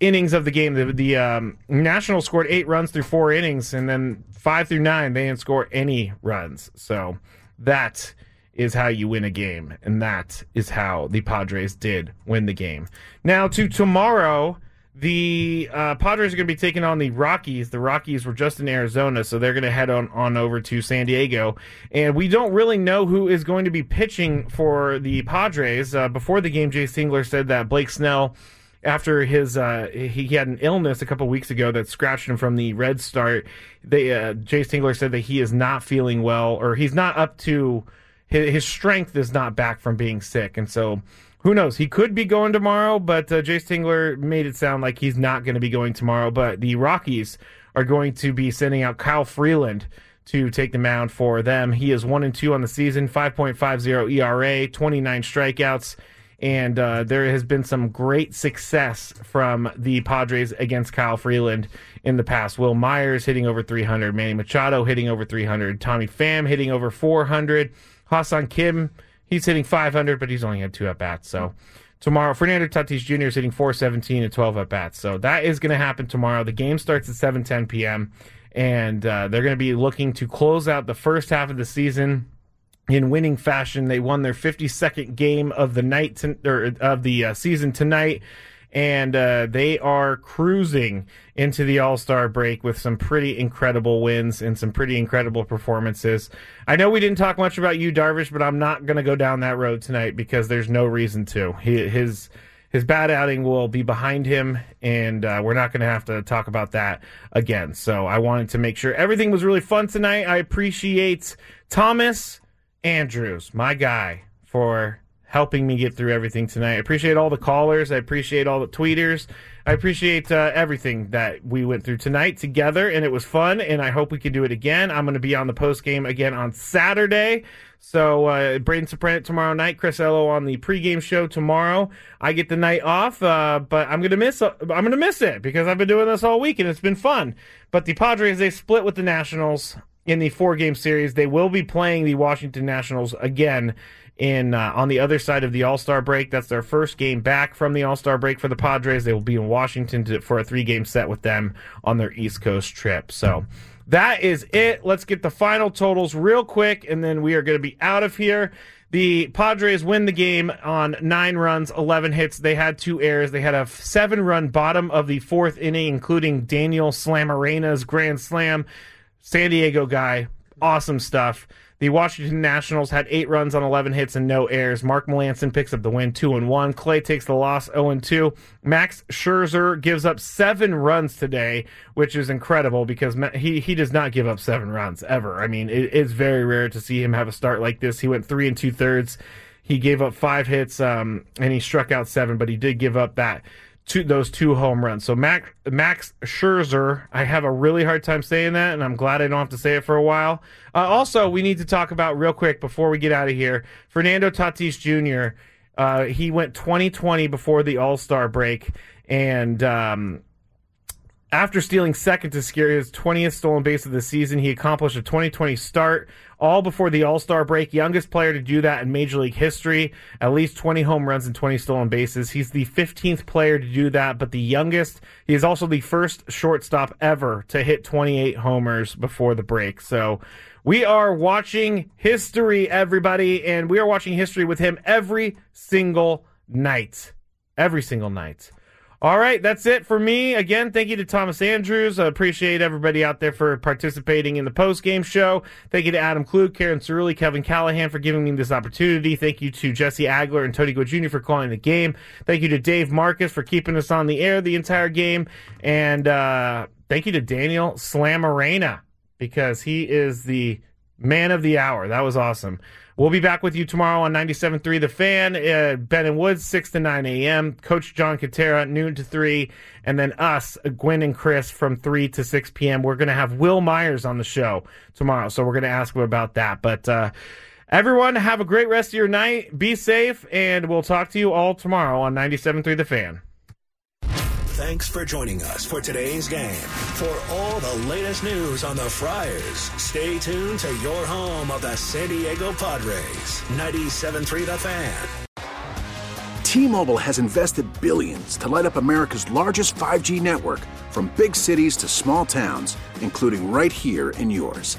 innings of the game. The, the um, Nationals scored eight runs through four innings, and then five through nine, they didn't score any runs. So that is how you win a game, and that is how the Padres did win the game. Now to tomorrow. The uh, Padres are going to be taking on the Rockies. The Rockies were just in Arizona, so they're going to head on, on over to San Diego. And we don't really know who is going to be pitching for the Padres. Uh, before the game, Jayce Tingler said that Blake Snell, after his uh, he, had an illness a couple weeks ago that scratched him from the red start. They uh, Jayce Tingler said that he is not feeling well, or he's not up to his, strength is not back from being sick, and so who knows? He could be going tomorrow, but uh, Jayce Tingler made it sound like he's not going to be going tomorrow. But the Rockies are going to be sending out Kyle Freeland to take the mound for them. He is one and two on the season, 5.50 ERA, 29 strikeouts, and uh, there has been some great success from the Padres against Kyle Freeland in the past. Wil Myers hitting over 300, Manny Machado hitting over 300, Tommy Pham hitting over 400, Ha-Seong Kim He's hitting 500, but he's only had two at bats. So tomorrow, Fernando Tatis Jr. is hitting 417 and 12 at bats. So that is going to happen tomorrow. The game starts at 7:10 p.m. and uh, they're going to be looking to close out the first half of the season in winning fashion. They won their 52nd game of the night to, or of the uh, season tonight and uh, they are cruising into the All Star break with some pretty incredible wins and some pretty incredible performances. I know we didn't talk much about Yu Darvish, but I'm not going to go down that road tonight because there's no reason to. He, his his bad outing will be behind him, and uh, we're not going to have to talk about that again. So I wanted to make sure everything was really fun tonight. I appreciate Thomas Andrews, my guy, for helping me get through everything tonight. I appreciate all the callers. I appreciate all the tweeters. I appreciate uh, everything that we went through tonight together, and it was fun. And I hope we can do it again. I'm going to be on the post game again on Saturday. So uh, Braden Soprano tomorrow night, Chris Ello on the pregame show tomorrow. I get the night off, uh, but I'm gonna miss. I'm gonna miss it because I've been doing this all week and it's been fun. But the Padres they split with the Nationals in the four game series. They will be playing the Washington Nationals again in uh, on the other side of the All Star break. That's their first game back from the All Star break for the Padres. They will be in Washington to, for a three game set with them on their East Coast trip. So that is it. Let's get the final totals real quick, and then we are going to be out of here. The Padres win the game on nine runs, 11 hits. They had two errors. They had a seven run bottom of the fourth inning, including Daniel Slamarena's grand slam. San Diego guy. Awesome stuff. The Washington Nationals had eight runs on 11 hits and no errors. Mark Melancon picks up the win, two and one. Clay takes the loss, 0 and two. Max Scherzer gives up seven runs today, which is incredible because he he does not give up seven runs ever. I mean, it, it's very rare to see him have a start like this. He went three and two thirds. He gave up five hits, um, and he struck out seven, but he did give up that two those two home runs. So Max Max Scherzer, I have a really hard time saying that, and I'm glad I don't have to say it for a while. Uh, also, we need to talk about real quick before we get out of here. Fernando Tatis Jr. Uh, he went 2020 before the All Star break, and um, after stealing second to secure his 20th stolen base of the season, he accomplished a 2020 start all before the All Star break. Youngest player to do that in Major League history. At least 20 home runs and 20 stolen bases. He's the 15th player to do that, but the youngest. He is also the first shortstop ever to hit 28 homers before the break. So we are watching history, everybody, and we are watching history with him every single night. Every single night. All right, that's it for me. Again, thank you to Thomas Andrews. I appreciate everybody out there for participating in the post game show. Thank you to Adam Klug, Karen Cerulli, Kevin Callahan for giving me this opportunity. Thank you to Jesse Agler and Tony Gwynn Jr. for calling the game. Thank you to Dave Marcus for keeping us on the air the entire game. And uh, thank you to Daniel Slamarena because he is the Man of the hour. That was awesome. We'll be back with you tomorrow on 97.3 The Fan. Uh, ben and Woods, 6 to 9 a.m. Coach John Kentera, noon to 3. And then us, Gwynn and Chris, from 3 to 6 p.m. We're going to have Wil Myers on the show tomorrow. So we're going to ask him about that. But uh, everyone, have a great rest of your night. Be safe. And we'll talk to you all tomorrow on 97.3 The Fan. Thanks for joining us for today's game. For all the latest news on the Friars, stay tuned to your home of the San Diego Padres. 97.3 The Fan. T-Mobile has invested billions to light up America's largest 5G network from big cities to small towns, including right here in yours.